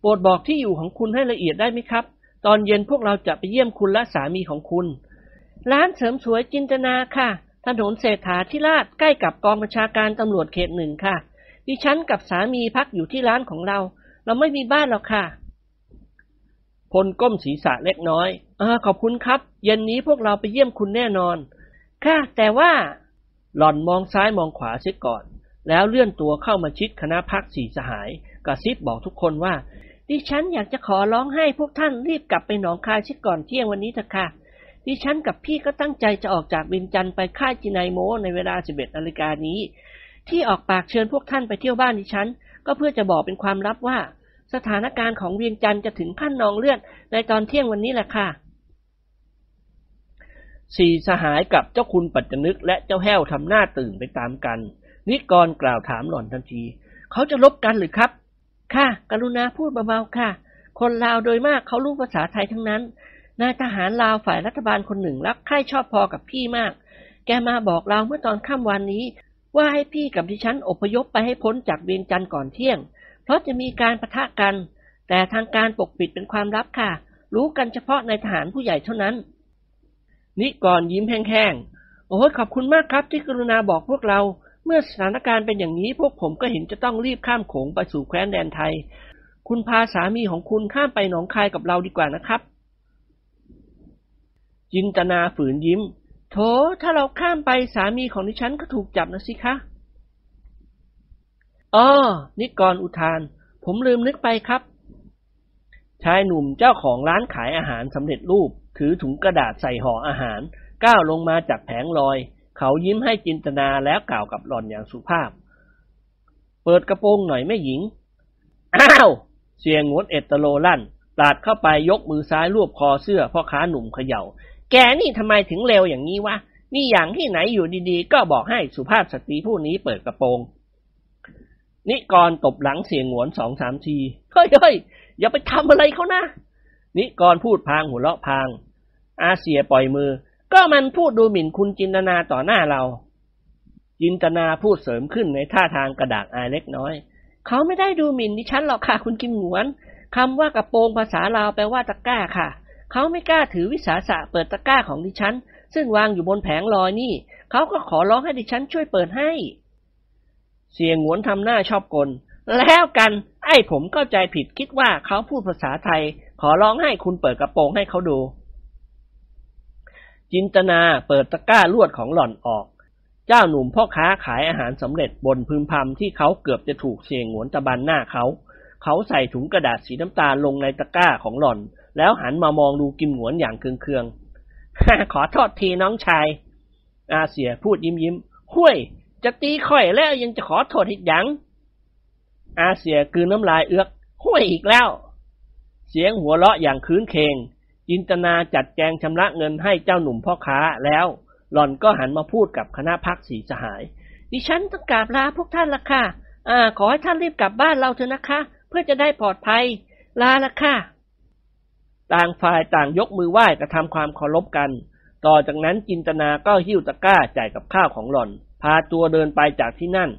โปรดบอกที่อยู่ของคุณให้ละเอียดได้ไหมครับ ตอนเย็นพวกเราจะไปเยี่ยมคุณและสามีของคุณ ร้านเสริมสวยจินตนาค่ะ ถนนเศรษฐาธิราชใกล้กับกองบัญชาการตำรวจเขตหนึ่งค่ะ ดิฉันกับสามีพักอยู่ที่ร้านของเรา เราไม่มีบ้านหรอกค่ะ พลก้มศีรษะเล็กน้อยอาขอบคุณครับ เย็นนี้พวกเราไปเยี่ยมคุณแน่นอน ค่ะ แต่ว่า หล่อนมองซ้ายมองขวาเสียก่อน แล้วเลื่อนตัวเข้ามาชิดคณะพักสีสหาย กระซิบบอกทุกคนว่า ดิฉันอยากจะขอร้องให้พวกท่านรีบกลับไปหนองคายชิดก่อนเที่ยงวันนี้เถอะค่ะ ดิฉันกับพี่ก็ตั้งใจจะออกจากวินจันไปค่ายจินายโมในเวลา 11นาฬิกานี้ ที่ออกปากเชิญพวกท่านไปเที่ยวบ้านดิฉัน ก็เพื่อจะบอกเป็นความลับว่า สถานการณ์ของเวียงจันทร์จะถึงขั้นนองเลือดในตอนเที่ยงวันนี้แหละค่ะสี่สหายกับเจ้าคุณปัจจนึก และเจ้าแห้วทำหน้าตื่นไปตามกัน นิกรกล่าวถามหล่อนทันที เขาจะลบกันหรือครับ ค่ะ กรุณาพูดเบาๆค่ะ คนลาวโดยมากเขารู้ภาษาไทยทั้งนั้น นายทหารลาวฝ่ายรัฐบาลคนหนึ่งรักใคร่ชอบพอกับพี่มาก แกมาบอกเราเมื่อตอนค่ำวันนี้ ว่าให้พี่กับดิฉันอพยพไปให้พ้นจากเวียงจันทร์ก่อนเที่ยง เพราะจะมีการประทะกัน แต่ทางการปกปิดเป็นความลับค่ะ รู้กันเฉพาะในทหารผู้ใหญ่เท่านั้น นิกรยิ้มแห้งๆ โอ้ยขอบคุณมากครับที่กรุณาบอกพวกเรา เมื่อสถานการณ์เป็นอย่างนี้พวกผมก็เห็นจะต้องรีบข้ามโขงไปสู่แคว้นแดนไทย คุณพาสามีของคุณข้ามไปหนองคายกับเราดีกว่านะครับ จินตนาฝืนยิ้มโถถ้าเราข้ามไปสามีของดิฉันก็ถูกจับนะสิคะ อ๋อนิกรอุทาน ผมลืมนึกไปครับ ชายหนุ่มเจ้าของร้านขายอาหารสำเร็จรูป ถือถุงกระดาษใส่ห่ออาหาร ก้าวลงมาจากแผงลอย เขายิ้มให้จินตนาแล้วกล่าวกับหล่อนอย่างสุภาพ เปิดกระโปรงหน่อยแม่หญิง อ้าว เสียงงดเอตโลลั่นปาดเข้าไปยกมือซ้ายรวบคอเสื้อพ่อค้าหนุ่มเขยา่า แกนี่ทำไมถึงเร็วอย่างนี้วะ นี่อย่างที่ไหนอยู่ดีๆ ก็บอกให้สุภาพสตรีผู้นี้เปิดกระโปรง นิกรตบหลังเสียงหวนสองสามที เฮ้ยเฮ้ยอย่าไปทำอะไรเขานะ นิกรพูดพางหัวเราะพาง อาเสียปล่อยมือ ก็มันพูดดูหมิ่นคุณจินตนาต่อหน้าเรา จินตนาพูดเสริมขึ้นในท่าทางกระดากอายเล็กน้อย เขาไม่ได้ดูหมิ่นดิฉันหรอกค่ะ คุณกิมหวน คำว่ากระโปรงภาษาลาวแปลว่าตะกร้าค่ะ เขาไม่กล้าถือวิสาสะเปิดตะกร้าของดิฉัน ซึ่งวางอยู่บนแผงลอยนี่ เขาก็ขอร้องให้ดิฉันช่วยเปิดให้ เสียงหวนทำหน้าชอบกล แล้วกัน ไอ้ผมเข้าใจผิดคิดว่าเขาพูดภาษาไทย ขอร้องให้คุณเปิดกระโปรงให้เขาดู จินตนาเปิดตะกร้าลวดของหล่อนออก เจ้าหนุ่มพ่อค้าขายอาหารสำเร็จบนพึมพำที่เขาเกือบจะถูกเสียงหวนตะบันหน้าเขา เขาใส่ถุงกระดาษสีน้ำตาลลงในตะกร้าของหล่อน แล้วหันมามองดูกิมหวนอย่างเคืองๆขอโทษทีน้องชาย อาเสียพูดยิ้มยิ้มห้วย จะตีข่อยแล้วยังจะขอโทษอีกอย่างอาเสียกืนน้ำลายเอื้อกห้วยอีกแล้ว เสียงหัวเราะอย่างคืนเคงจินตนาจัดแจงชำระเงินให้เจ้าหนุ่มพ่อค้าแล้ว หล่อนก็หันมาพูดกับคณะพักสีสหาย ดิฉันต้องกราบลาพวกท่านละค่ะอ่า ขอให้ท่านรีบกลับบ้านเราเถอะนะคะ เพื่อจะได้ปลอดภัย ลาละค่ะ ต่างฝ่ายต่างยกมือไหว้กระทำความเคารพกัน ต่อจากนั้นจินตนาก็หิ้วตะกร้าจ่ายกับข้าวของหล่อน พาตัวเดินไปจากที่นั่น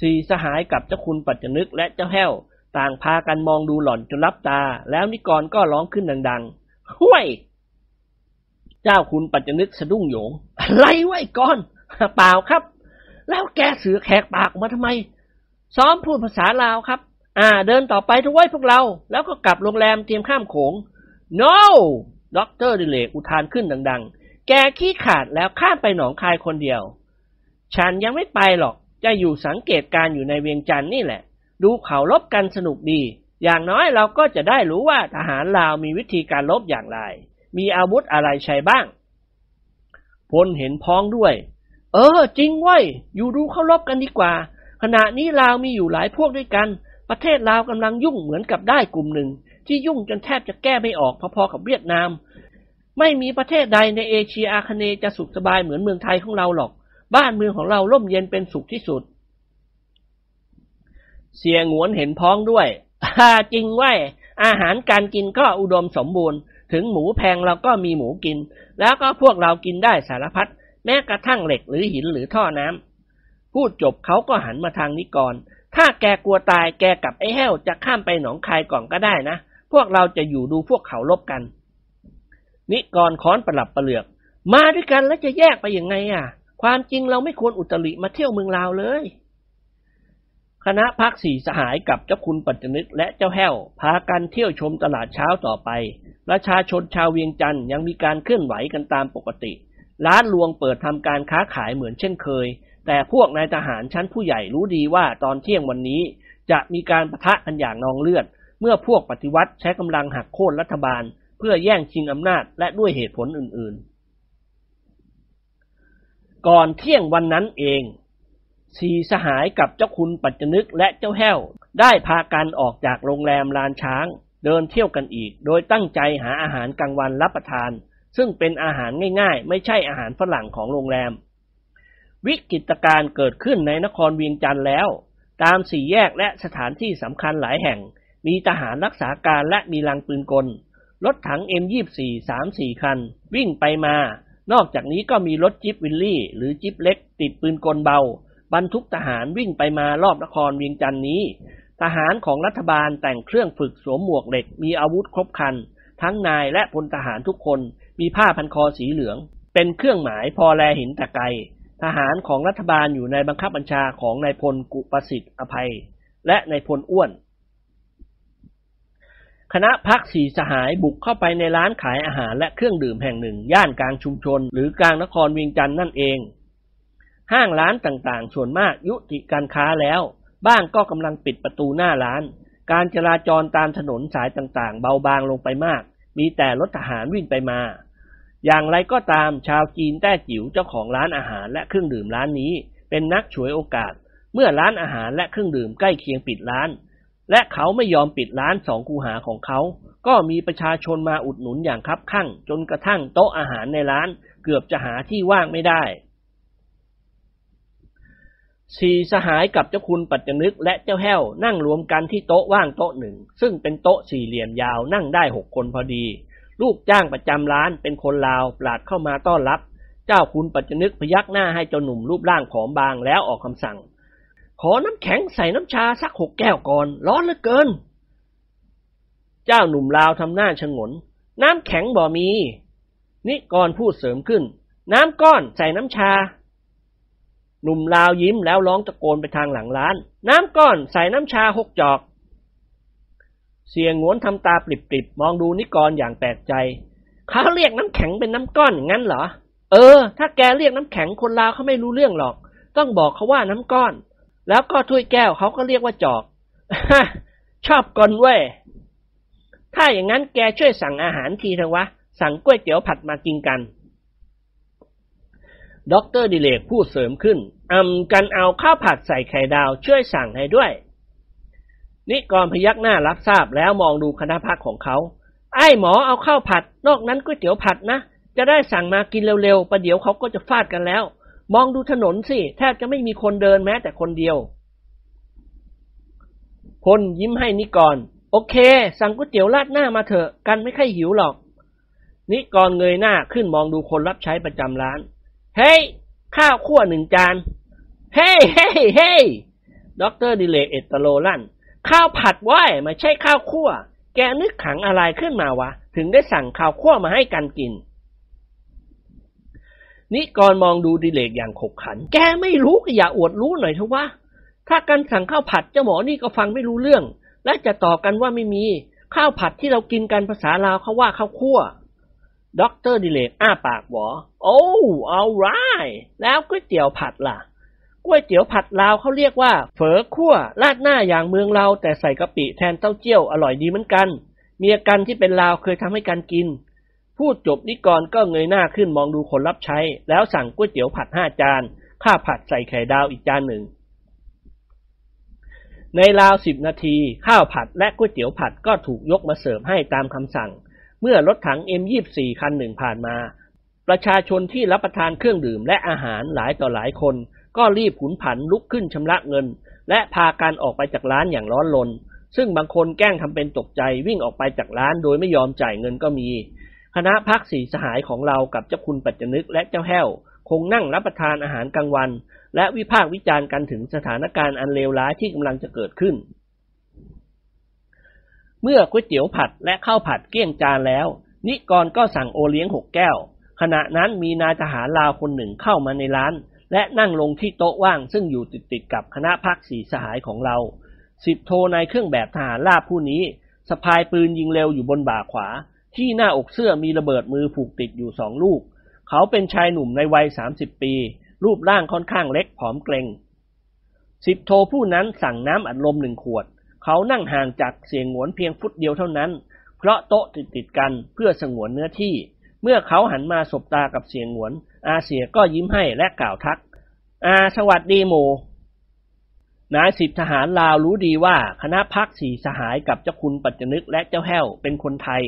สี่สหายกับเจ้าคุณปัจจนึกและเจ้าแห้ว ต่างพากันมองดูหล่อนจนรับตา แล้วนิกรก็ร้องขึ้นดังๆห้วย เจ้าคุณปัจจนึกสะดุ้งโหยง อะไรวะก่อน เปล่าครับ แล้วแกเสือกแหกปากมาทำไม ซ้อมพูดภาษาลาวครับ อ่า เดินต่อไปเถอะโว้ยพวกเรา แล้วก็กลับโรงแรมเตรียมข้ามโขง no ด็อกเตอร์ดิเรกอุทานขึ้นดัง ๆ แกขี้ขลาดแล้วข้ามไปหนองคายคนเดียว ฉันยังไม่ไปหรอก จะอยู่สังเกตการณ์อยู่ในเวียงจันทร์นี่แหละ ดูเขารบกันสนุกดี อย่างน้อยเราก็จะได้รู้ว่าทหารลาวมีวิธีการลบอย่างไร มีอาวุธอะไรใช้บ้าง พลเห็นพ้องด้วย เออ จริงเว้ย อยู่ดูเขาลบกันดีกว่า ขณะนี้ลาวมีอยู่หลายพวกด้วยกัน ประเทศลาวกำลังยุ่งเหมือนกับได้กลุ่มหนึ่ง ที่ยุ่งจนแทบจะแก้ไม่ออกพอๆกับเวียดนาม ไม่มีประเทศใดในเอเชียอาคเนย์จะสุขสบายเหมือนเมืองไทยของเราหรอก บ้านเมืองของเราร่มเย็นเป็นสุขที่สุด เสียงวนเห็นพ้องด้วยจริงว้ยอาหารการกินก็อุดมสมบูรณ์ ถึงหมูแพงเราก็มีหมูกิน แล้วก็พวกเรากินได้สารพัดแม้กระทั่งเหล็กหรือหินหรือท่อน้ำพูดจบเขาก็หันมาทางนิกร ถ้าแกกลัวตายแกกับไอ้แห้วจะข้ามไปหนองคายก่อนก็ได้นะ พวกเราจะอยู่ดูพวกเขาลบกัน นิกรค้อนประหลับประเหลือก มาด้วยกันแล้วจะแยกไปยังไงอะ ความจริงเราไม่ควรอุตริมาเที่ยวเมืองลาวเลย คณะพักสี่สหายกับเจ้าคุณปัจจนึกและเจ้าแห้ว พากันเที่ยวชมตลาดเช้าต่อไป ประชาชนชาวเวียงจันทร์ยังมีการเคลื่อนไหวกันตามปกติ ร้านรวงเปิดทำการค้าขายเหมือนเช่นเคย แต่พวกนายทหารชั้นผู้ใหญ่รู้ดีว่าตอนเที่ยงวันนี้ จะมีการประทะกันอย่างนองเลือด เมื่อพวกปฏิวัติใช้กำลังหักโค่นรัฐบาล เพื่อแย่งชิงอำนาจและด้วยเหตุผลอื่นๆ ก่อนเที่ยงวันนั้นเองสีสหายกับเจ้าคุณปัจจนึกและเจ้าแห้ว ได้พากันออกจากโรงแรมลานช้าง เดินเที่ยวกันอีก โดยตั้งใจหาอาหารกลางวันรับประทาน ซึ่งเป็นอาหารง่ายๆ ไม่ใช่อาหารฝรั่งของโรงแรม วิกฤตการณ์เกิดขึ้นในนครเวียงจันทร์แล้ว ตามสี่แยกและสถานที่สำคัญหลายแห่ง มีทหารรักษาการและมีลังปืนกลรถถัง M24 3-4 คัน วิ่งไปมา นอกจากนี้ก็มีรถจิ๊ปวิลลี่ หรือจิ๊ปเล็ก ติดปืนกลเบา บรรทุกทหารวิ่งไปมารอบนครเวียงจันทร์นี้ ทหารของรัฐบาลแต่งเครื่องฝึกสวมหมวกเหล็ก มีอาวุธครบครัน ทั้งนายและพลทหารทุกคน มีผ้าพันคอสีเหลือง เป็นเครื่องหมายพอแลเห็นแต่ไกลทหารของรัฐบาลอยู่ในบังคับบัญชาของนายพลกุประสิทธิ์อภัย และนายพลอ้วน คณะพักสีสหายบุกเข้าไปในร้านขายอาหารและเครื่องดื่มแห่งหนึ่ง ย่านกลางชุมชน หรือกลางนครเวียงจันทร์นั่นเอง ห้างร้านต่างๆ ส่วนมากยุติการค้าแล้ว บ้างก็กำลังปิดประตูหน้าร้าน การจราจรตามถนนสายต่างๆ เบาบางลงไปมาก มีแต่รถทหารวิ่งไปมา อย่างไรก็ตามชาวจีนแต้จิ๋วเจ้าของร้านอาหารและเครื่องดื่มร้านนี้ เป็นนักฉวยโอกาส เมื่อร้านอาหารและเครื่องดื่มใกล้เคียงปิดร้าน และเขาไม่ยอมปิดร้านสองคูหาของเขา ก็มีประชาชนมาอุดหนุนอย่างคับคั่ง จนกระทั่งโต๊ะอาหารในร้านเกือบจะหาที่ว่างไม่ได้สี่สหายกับเจ้าคุณปัจจนึกและเจ้าแห้วนั่งรวมกันที่โต๊ะว่างโต๊ะหนึ่ง ซึ่งเป็นโต๊ะสี่เหลี่ยมยาวนั่งได้หกคนพอดี ลูกจ้างประจำร้านเป็นคนลาวปลาดเข้ามาต้อนรับ เจ้าคุณปัจจนึกพยักหน้าให้เจ้าหนุ่มรูปร่างผอมบางแล้วออกคำสั่ง ขอน้ำแข็งใส่น้ำชาสักหกแก้วก่อน ร้อนเหลือเกิน เจ้าหนุ่มลาวทำหน้าชงน น้ำแข็งบ่มี นิกรพูดเสริมขึ้น น้ำก้อนใส่น้ำชา หนุ่มลาวยิ้มแล้วร้องตะโกนไปทางหลังร้าน น้ำก้อนใส่น้ำชาหกจอก เสียงงวนทำตาปริบๆมองดูนิกรอย่างแปลกใจเขาเรียกน้ำแข็งเป็นน้ำก้อนอย่างนั้นเหรอ เออ ถ้าแกเรียกน้ำแข็งคนลาวเขาไม่รู้เรื่องหรอก ต้องบอกเขาว่าน้ำก้อน แล้วก็ถ้วยแก้วเขาก็เรียกว่าจอกชอบกลเว้ย ถ้าอย่างนั้นแกช่วยสั่งอาหารทีเถอะวะ สั่งก๋วยเตี๋ยวผัดมากินกันด็อกเตอร์ดิเรกพูดเสริมขึ้นอำกันเอาข้าวผัดใส่ไข่ดาวช่วยสั่งให้ด้วย นิกรพยักหน้ารับทราบแล้วมองดูคณะพรรคของเขา ไอ้หมอเอาข้าวผัด นอกนั้นก๋วยเตี๋ยวผัดนะ จะได้สั่งมากินเร็วๆประเดี๋ยวเขาก็จะฟาดกันแล้ว มองดูถนนสิแทบจะไม่มีคนเดินแม้แต่คนเดียวพลยิ้มให้นิกร โอเค สั่งก๋วยเตี๋ยวราดหน้ามาเถอะ กันไม่ค่อยหิวหรอก นิกรเงยหน้าขึ้นมองดูคนรับใช้ประจำร้าน เฮ้ยข้าวคั่วหนึ่งจาน เฮ้ยเฮ้ยเฮ้ยด็อกเตอร์ดิเรกเอ็ดตะโรลั่น ข้าวผัดเว้ยไม่ใช่ข้าวคั่ว แกนึกขลังอะไรขึ้นมาวะ ถึงได้สั่งข้าวคั่วมาให้กันกิน นิกรมองดูดิเรกอย่างขบขัน แกไม่รู้ก็อย่าอวดรู้หน่อยเถอะว่า ถ้ากันสั่งข้าวผัดเจ้าหมอนี่ก็ฟังไม่รู้เรื่อง และจะตอบกันว่าไม่มี ข้าวผัดที่เรากินกันภาษาลาวเขาว่าข้าวคั่วด็อกเตอร์ดิเรกอ้าปากหวอ โอ้ all right แล้วก๋วยเตี๋ยวผัดล่ะก๋วยเตี๋ยวผัดลาวเขาเรียกว่า เฝอคั่วราดหน้าอย่างเมืองเราแต่ใส่กะปิแทนเต้าเจี้ยวอร่อยดีเหมือนกัน เมียกันที่เป็นลาวเคยทำให้กันกิน พูดจบนิกรก็เงยหน้าขึ้นมองดูคนรับใช้ แล้วสั่งก๋วยเตี๋ยวผัดห้าจาน ข้าผัดใส่ไข่ดาวอีกจานหนึ่ง ในราวสิบนาที ข้าวผัดและก๋วยเตี๋ยวผัดก็ถูกยกมาเสิร์ฟให้ตามคำสั่ง เมื่อรถถัง M24 คันหนึ่งผ่านมา ประชาชนที่รับประทานเครื่องดื่มและอาหารหลายต่อหลายคน ก็รีบขุนผันลุกขึ้นชำระเงิน และพากันออกไปจากร้านอย่างร้อนรนซึ่งบางคนแกล้งทำเป็นตกใจวิ่งออกไปจากร้านโดยไม่ยอมจ่ายเงินก็มี คณะพักสีสหายของเรากับเจ้าคุณปัจจนึกและเจ้าแห้ว คงนั่งรับประทานอาหารกลางวัน และวิพากษ์วิจารณ์กันถึงสถานการณ์อันเลวร้ายที่กำลังจะเกิดขึ้น เมื่อก๋วยเตี๋ยวผัดและข้าวผัดเกลี้ยงจานแล้ว นิกรก็สั่งโอเลี้ยงหกแก้ว ขณะนั้นมีนายทหารลาวคนหนึ่งเข้ามาในร้าน และนั่งลงที่โต๊ะว่าง ซึ่งอยู่ติดติดๆกับคณะพักสีสหายของเราสิบโทในเครื่องแบบทหารลาบผู้นี้สะพายปืนยิงเร็วอยู่บนบ่าขวา ที่หน้าอกเสื้อมีระเบิดมือผูกติดอยู่สองลูก เขาเป็นชายหนุ่มในวัยสามสิบปี รูปร่างค่อนข้างเล็กผอมเกรงสิบโทผู้นั้นสั่งน้ำอัดลมหนึ่งขวด เขานั่งห่างจากเสียงหวนเพียงฟุตเดียวเท่านั้น เพราะโต๊ะติดติดกันเพื่อสงวนเนื้อที่ เมื่อเขาหันมาสบตากับเสียงหวน อาเสียก็ยิ้มให้และกล่าวทัก อาสวัสดีหมูนายสิบทหารลาวรู้ดีว่าคณะพักสี่สหายกับเจ้าคุณปัจจนึกและเจ้าแห้วเป็นคนไทย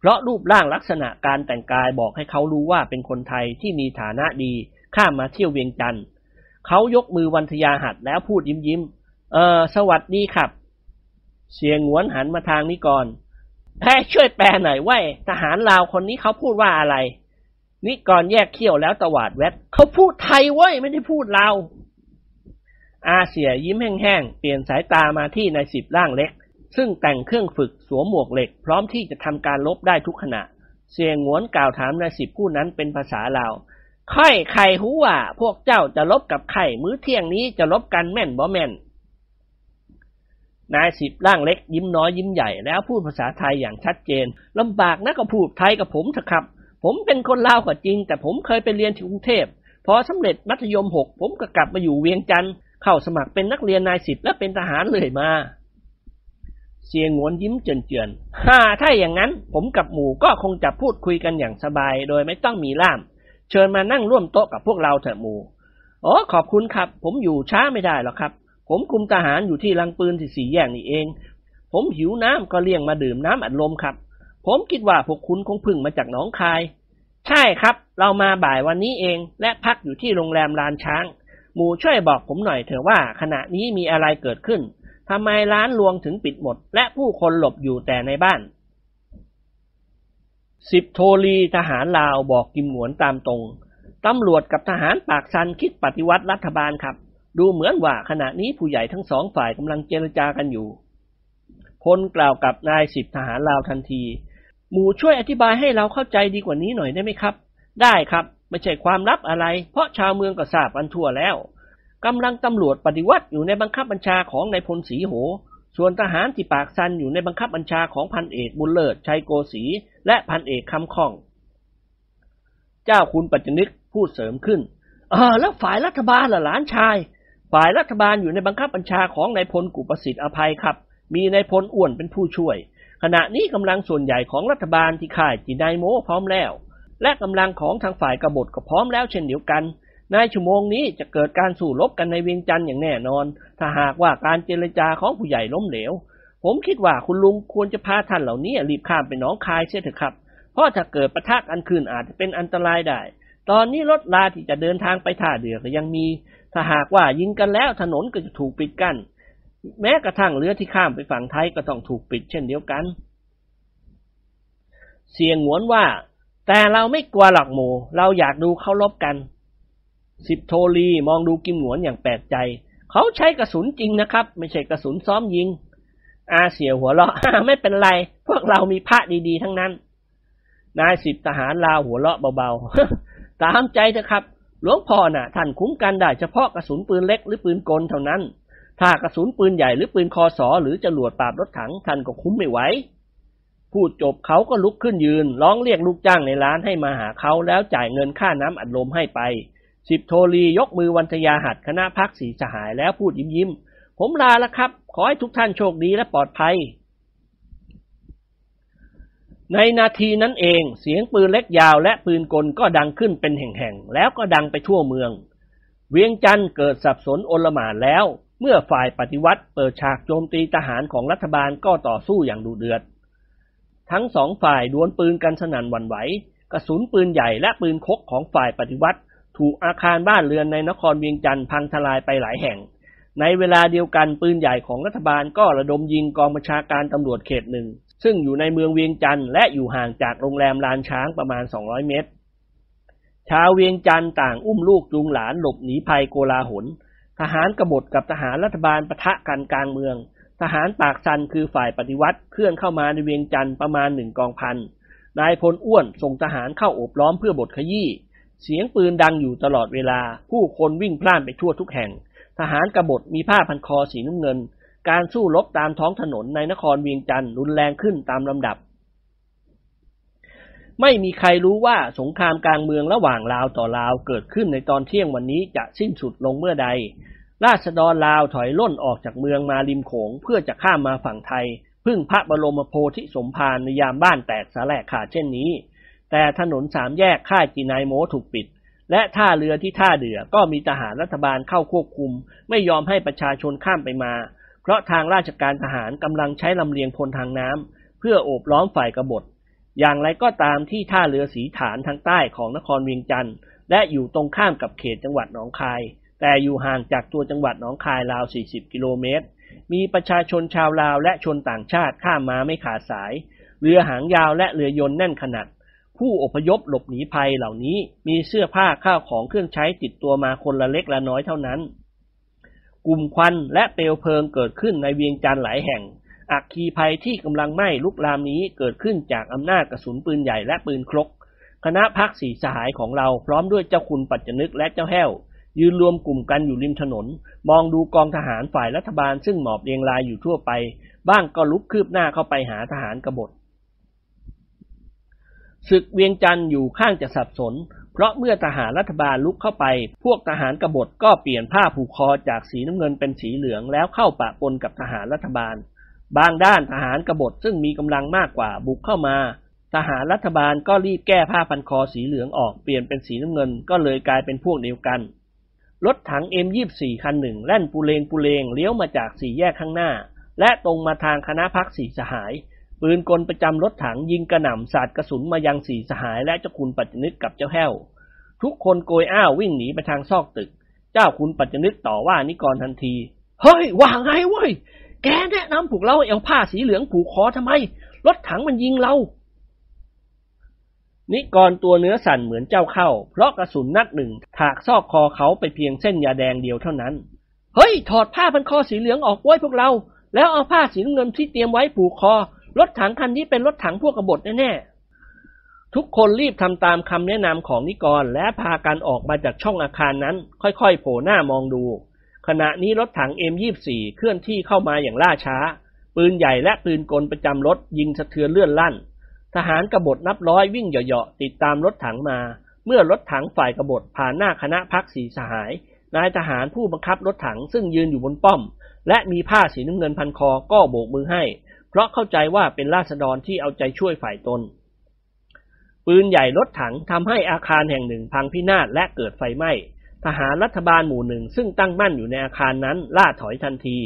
เพราะรูปร่างลักษณะการแต่งกายบอกให้เขารู้ว่าเป็นคนไทยที่มีฐานะดี ข้ามมาเที่ยวเวียงจันทร์เขายกมือวันทยาหัดแล้วพูดยิ้มยิ้มเออสวัสดีครับ เสียงหวนหันมาทางนี้ก่อนแพ้ช่วยแปลหน่อยว่าทหารลาวคนนี้เขาพูดว่าอะไร นิกรแยกเขี้ยวแล้วตวาดแวดเขาพูดไทยเว้ยไม่ได้พูดลาวอาเสียยิ้มแห้งๆ เปลี่ยนสายตามาที่นายสิบร่างเล็ก ซึ่งแต่งเครื่องฝึกสวมหมวกเหล็ก พร้อมที่จะทำการลบได้ทุกขณะ เสียงหวนกล่าวถามนายสิบผู้นั้นเป็นภาษาลาวค่อยไข่หูว่าพวกเจ้าจะลบกับไข่มื้อเที่ยงนี้จะลบกันแม่นบ่แม่น นายสิบร่างเล็กยิ้มน้อยยิ้มใหญ่แล้วพูดภาษาไทยอย่างชัดเจนลำบากนะก็พูดไทยกับผมเถอะครับ ผมเป็นคนลาวก็จริง แต่ผมเคยไปเรียนที่กรุงเทพพอสำเร็จมัธยมหกผมก็กลับมาอยู่เวียงจันทร์เข้าสมัครเป็นนักเรียนนายสิบและเป็นทหารเลยมา เสียงหวนยิ้มเจือนๆฮ่าถ้าอย่างนั้น ผมกับหมูก็คงจะพูดคุยกันอย่างสบาย โดยไม่ต้องมีล่าม เชิญมานั่งร่วมโต๊ะกับพวกเราเถอะหมูอ๋อขอบคุณครับ ผมอยู่ช้าไม่ได้หรอกครับ ผมคุมทหารอยู่ที่ลังปืนที่สี่แยกนี่เอง ผมหิวน้ำก็เลี่ยงมาดื่มน้ำอัดลมครับ ผมคิดว่าพวกคุณคงพึ่งมาจากหนองคาย ใช่ครับ เรามาบ่ายวันนี้เอง และพักอยู่ที่โรงแรมลานช้าง หมูช่วยบอกผมหน่อยเถอะว่าขณะนี้มีอะไรเกิดขึ้น ทำไมร้านลวงถึงปิดหมด และผู้คนหลบอยู่แต่ในบ้านสิบโทรีทหารลาวบอกกิมหนวนตามตรง ตำรวจกับทหารปากซันคิดปฏิวัติรัฐบาลครับ ดูเหมือนว่าขณะนี้ผู้ใหญ่ทั้งสองฝ่ายกำลังเจรจากันอยู่ พลกล่าวกับนายสิบทหารลาวทันที หมู่ช่วยอธิบายให้เราเข้าใจดีกว่านี้หน่อยได้ไหมครับ ได้ครับ ไม่ใช่ความลับอะไร เพราะชาวเมืองก็ทราบกันทั่วแล้ว กำลังตำรวจปฏิวัติอยู่ในบังคับบัญชาของนายพลศรีโห ส่วนทหารที่ปากซันอยู่ในบังคับบัญชาของพันเอกบุญเลิศชัยโกศรีและพันเอกคำข้อง เจ้าคุณปัจจนึกพูดเสริมขึ้นเออแล้วฝ่ายรัฐบาลล่ะหลานชาย ฝ่ายรัฐบาลอยู่ในบังคับบัญชาของนายพลกุประสิทธิ์อภัยครับ มีนายพลอ้วนเป็นผู้ช่วย ขณะนี้กำลังส่วนใหญ่ของรัฐบาลที่ค่ายจีนายโมพร้อมแล้ว และกำลังของทางฝ่ายกบฏก็พร้อมแล้วเช่นเดียวกัน ในชั่วโมงนี้จะเกิดการสู้รบกันในเวียงจันทร์อย่างแน่นอน ถ้าหากว่าการเจรจาของผู้ใหญ่ล้มเหลว ผมคิดว่าคุณลุงควรจะพาท่านเหล่านี้รีบข้ามไปหนองคายเสียเถอะครับ เพราะถ้าเกิดประทะกันขึ้นอาจจะเป็นอันตรายได้ ตอนนี้รถลาที่จะเดินทางไปท่าเรือก็ยังมี ถ้าหากว่ายิงกันแล้วถนนก็จะถูกปิดกั้น แม้กระทั่งเรือที่ข้ามไปฝั่งไทยก็ต้องถูกปิดเช่นเดียวกัน เสียงหวนว่า แต่เราไม่กลัวหรอกหมูเราอยากดูเขาลบกัน สิบโทรีมองดูกิมหนวนอย่างแปลกใจ เขาใช้กระสุนจริงนะครับ ไม่ใช่กระสุนซ้อมยิง อาเสียหัวเราะไม่เป็นไร พวกเรามีพระดีๆ ทั้งนั้น นายสิบทหารลาหัวเราะเบาๆ ตามใจเถอะครับ หลวงพ่อน่ะ ท่านคุ้มกันได้เฉพาะกระสุนปืนเล็กหรือปืนกลเท่านั้น ถ้ากระสุนปืนใหญ่หรือปืนคอสอหรือจรวดปราบรถถังท่านก็คุ้มไม่ไหวพูดจบเขาก็ลุกขึ้นยืน ร้องเรียกลูกจ้างในร้านให้มาหาเขาแล้วจ่ายเงินค่าน้ำอัดลมให้ไป สิบโทรียกมือวันทยาหัดคณะพักสีสหายแล้วพูดยิ้มยิ้ม ผมลาแล้วครับ ขอให้ทุกท่านโชคดีและปลอดภัย ในนาทีนั้นเองเสียงปืนเล็กยาวและปืนกลก็ดังขึ้นเป็นแห่งๆ แล้วก็ดังไปทั่วเมือง เวียงจันทร์เกิดสับสนโอลหม่านแล้ว เมื่อฝ่ายปฏิวัติเปิดฉากโจมตีทหารของรัฐบาลก็ต่อสู้อย่างดุเดือด ทั้งสองฝ่ายดวลปืนกันสนั่นวันไหวกระสุนปืนใหญ่และปืนคกของฝ่ายปฏิวัติ ถูกอาคารบ้านเรือนในนครเวียงจันทร์พังทลายไปหลายแห่ง ในเวลาเดียวกันปืนใหญ่ของรัฐบาลก็ระดมยิงกองบัญชาการตำรวจเขตหนึ่ง ซึ่งอยู่ในเมืองเวียงจันทร์และอยู่ห่างจากโรงแรมลานช้างประมาณ 200 เมตร ชาวเวียงจันทร์ต่างอุ้มลูกจูงหลานหลบหนีภัยโกลาหล ทหารกบฏกับทหารรัฐบาลปะทะกันกลางเมือง ทหารปากซันคือฝ่ายปฏิวัติเคลื่อนเข้ามาในเวียงจันทร์ประมาณหนึ่งกองพันนายพลอ้วนส่งทหารเข้าอบล้อมเพื่อบทขยี้ เสียงปืนดังอยู่ตลอดเวลา ผู้คนวิ่งพล่านไปทั่วทุกแห่ง ทหารกบฏมีผ้าพันคอสีน้ำเงิน การสู้รบตามท้องถนนในนครเวียงจันทร์รุนแรงขึ้นตามลำดับ ไม่มีใครรู้ว่าสงครามกลางเมืองระหว่างลาวต่อลาวเกิดขึ้นในตอนเที่ยงวันนี้จะสิ้นสุดลงเมื่อใด ราษฎรลาวถอยล่นออกจากเมืองมาริมโขงเพื่อจะข้ามมาฝั่งไทย พึ่งพระบรมโพธิสมภารในยามบ้านแตกสาแหลกขาดเช่นนี้ แต่ถนนสามแยกค่ายจีนายโมถูกปิด และท่าเรือที่ท่าเดือก็มีทหารรัฐบาลเข้าควบคุม ไม่ยอมให้ประชาชนข้ามไปมา เพราะทางราชการทหารกำลังใช้ลำเลียงพลทางน้ำเพื่อโอบล้อมฝ่ายกบฏ อย่างไรก็ตามที่ท่าเรือสีฐานทางใต้ของนครเวียงจันทร์และอยู่ตรงข้ามกับเขตจังหวัดหนองคาย แต่อยู่ห่างจากตัวจังหวัดหนองคายราว 40 กิโลเมตร มีประชาชนชาวลาวและชนต่างชาติข้ามมาไม่ขาดสาย เรือหางยาวและเรือยนต์แน่นขนาด ผู้อพยพหลบหนีภัยเหล่านี้มีเสื้อผ้าข้าวของเครื่องใช้ติดตัวมาคนละเล็กละน้อยเท่านั้น กลุ่มควันและเปลวเพลิงเกิดขึ้นในเวียงจันทร์หลายแห่ง อักคีภัยที่กำลังไหม้ลุกลามนี้เกิดขึ้นจากอำนาจกระสุนปืนใหญ่และปืนครก คณะพักสีสหายของเราพร้อมด้วยเจ้าคุณปัจจนึกและเจ้าแห้ว ยืนรวมกลุ่มกันอยู่ริมถนน มองดูกองทหารฝ่ายรัฐบาลซึ่งหมอบเรียงรายอยู่ทั่วไป บ้างก็ลุกคืบหน้าเข้าไปหาทหารกบฏ ศึกเวียงจันทร์อยู่ข้างจะสับสน เพราะเมื่อทหารรัฐบาลลุกเข้าไป พวกทหารกบฏก็เปลี่ยนผ้าผูกคอจากสีน้ำเงินเป็นสีเหลืองแล้วเข้าปะปนกับทหารรัฐบาล บางด้านทหารกบฏซึ่งมีกำลังมากกว่าบุกเข้ามา ทหารรัฐบาลก็รีบแก้ผ้าพันคอสีเหลืองออกเปลี่ยนเป็นสีน้ำเงินก็เลยกลายเป็นพวกเดียวกันรถถัง M24 คันหนึ่งแล่นปูเลงปูเลงเลี้ยวมาจากสี่แยกข้างหน้า และตรงมาทางคณะพักสีสหาย ปืนกลประจำรถถังยิงกระหน่ำสาดกระสุนมายังสีสหายและเจ้าคุณปัจจนึกกับเจ้าแห้ว ทุกคนโกยอ้าววิ่งหนีไปทางซอกตึก เจ้าคุณปัจจนึกต่อว่านิกรทันที เฮ้ยว่าไงเว้ย แกแนะนำพวกเราเอาผ้าสีเหลืองผูกคอทำไม รถถังมันยิงเรา นิกรตัวเนื้อสั่นเหมือนเจ้าเข้า เพราะกระสุนนัดหนึ่งถากซอกคอเขาไปเพียงเส้นยาแดงเดียวเท่านั้น เฮ้ยถอดผ้าพันคอสีเหลืองออกไว้พวกเรา แล้วเอาผ้าสีน้ำเงินที่เตรียมไว้ผูกคอ รถถังคันนี้เป็นรถถังพวกกบฏแน่ๆ ทุกคนรีบทำตามคำแนะนำของนิกร และพากันออกมาจากช่องอาคารนั้น ค่อยๆ โผล่หน้ามองดู ขณะนี้รถถัง M24 เคลื่อนที่เข้ามาอย่างล่าช้า ปืนใหญ่และปืนกลประจำรถยิงสะเทือนเลื่อนลั่น ทหารกบฏนับร้อยวิ่งเหยาะๆติดตามรถถังมา เมื่อรถถังฝ่ายกบฏผ่านหน้าคณะพักสีสหาย นายทหารผู้บังคับรถถังซึ่งยืนอยู่บนป้อม และมีผ้าสีน้ำเงินพันคอก็โบกมือให้ เพราะเข้าใจว่าเป็นราษฎรที่เอาใจช่วยฝ่ายตน ปืนใหญ่รถถังทำให้อาคารแห่งหนึ่งพังพินาศและเกิดไฟไหม้ ทหารรัฐบาลหมู่หนึ่งซึ่งตั้งมั่นอยู่ในอาคารนั้นล่าถอยทันที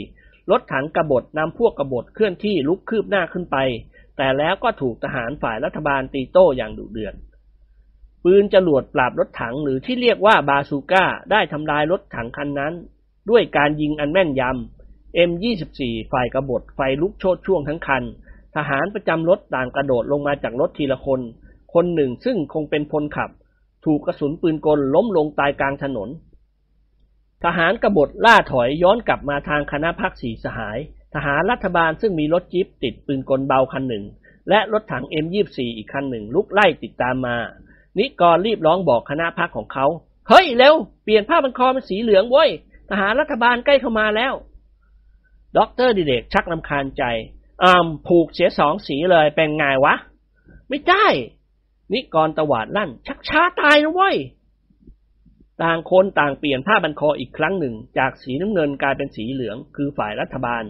รถถังกบฏนำพวกกบฏเคลื่อนที่ลุกคืบหน้าขึ้นไป แต่แล้วก็ถูกทหารฝ่ายรัฐบาลตีโต้อย่างดุเดือดปืนจรวดปราบรถถังหรือที่เรียกว่าบาซูก้าได้ทำลายรถถังคันนั้น ด้วยการยิงอันแม่นยำ M24 ฝ่ายกบฏไฟลุกโชดช่วงทั้งคัน ทหารประจำรถต่างกระโดดลงมาจากรถทีละคน คนหนึ่งซึ่งคงเป็นพลขับ ถูกกระสุนปืนกลล้มลงตายกลางถนน ทหารกบฏล่าถอยย้อนกลับมาทางคณะพรรคสี่สหาย ทหารรัฐบาลซึ่งมีรถจี๊ปติดปืนกลเบาคันหนึ่ง และรถถัง M24 อีกคันหนึ่งรุกไล่ติดตามมา นิกรรีบร้องบอกคณะพรรคของเขา เฮ้ยเร็วเปลี่ยนผ้าพันคอเป็นสีเหลืองเว้ยทหารรัฐบาลใกล้เข้ามาแล้ว ด็อกเตอร์ดิเรกชักรำคาญใจอ่าผูกเสียสองสีเลยเป็นไงวะ ไม่ได้ นิกรตวาดลั่น ชักช้าตายนะเว้ย ต่างคนต่างเปลี่ยนผ้าบันคออีกครั้งหนึ่ง จากสีน้ำเงินกลายเป็นสีเหลือง คือฝ่ายรัฐบาล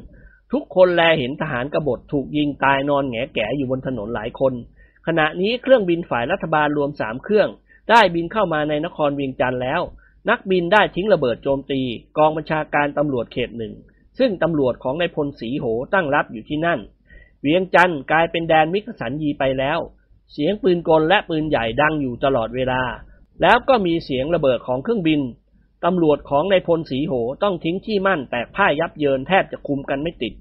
ทุกคนแลเห็นทหารกบฏถูกยิงตายนอนแงแก่อยู่บนถนนหลายคน ขณะนี้เครื่องบินฝ่ายรัฐบาลรวมสามเครื่อง ได้บินเข้ามาในนครเวียงจันทร์แล้ว นักบินได้ทิ้งระเบิดโจมตี กองบัญชาการตำรวจเขตหนึ่ง ซึ่งตำรวจของนายพลศรีโหตั้งรับอยู่ที่นั่น เวียงจันทร์กลายเป็นแดนมิกสันยีไปแล้ว เสียงปืนกลและปืนใหญ่ดังอยู่ตลอดเวลา แล้วก็มีเสียงระเบิดของเครื่องบินตำรวจของนายพลศรีโหต้องทิ้งที่มั่นแตกพ่ายยับเยินแทบจะคุมกันไม่ติด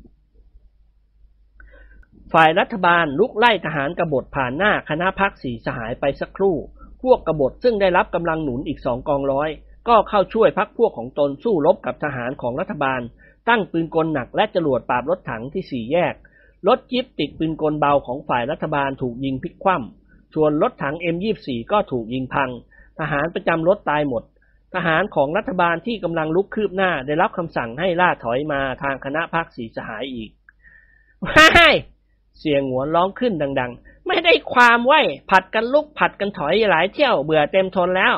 ฝ่ายรัฐบาลลุกไล่ทหารกบฏผ่านหน้าคณะพักสีสหายไปสักครู่ พวกกบฏซึ่งได้รับกำลังหนุนอีกสองกองร้อย ก็เข้าช่วยพักพวกของตนสู้รบกับทหารของรัฐบาล ตั้งปืนกลหนักและจรวดปราบรถถังที่สี่แยก รถจิ๊บติดปืนกลเบาของฝ่ายรัฐบาลถูกยิงพลิกคว่ำ ส่วนรถถัง M24 ก็ถูกยิงพัง ทหารประจำรถตายหมด ทหารของรัฐบาลที่กำลังลุกคืบหน้าได้รับคำสั่งให้ล่าถอยมาทางคณะพักสีสหายอีกว้ายเสียงหัวร้องขึ้นดัง ๆ ไม่ได้ความไว้ผัดกันลุกผัดกันถอยหลายเที่ยวเบื่อเต็มทนแล้ว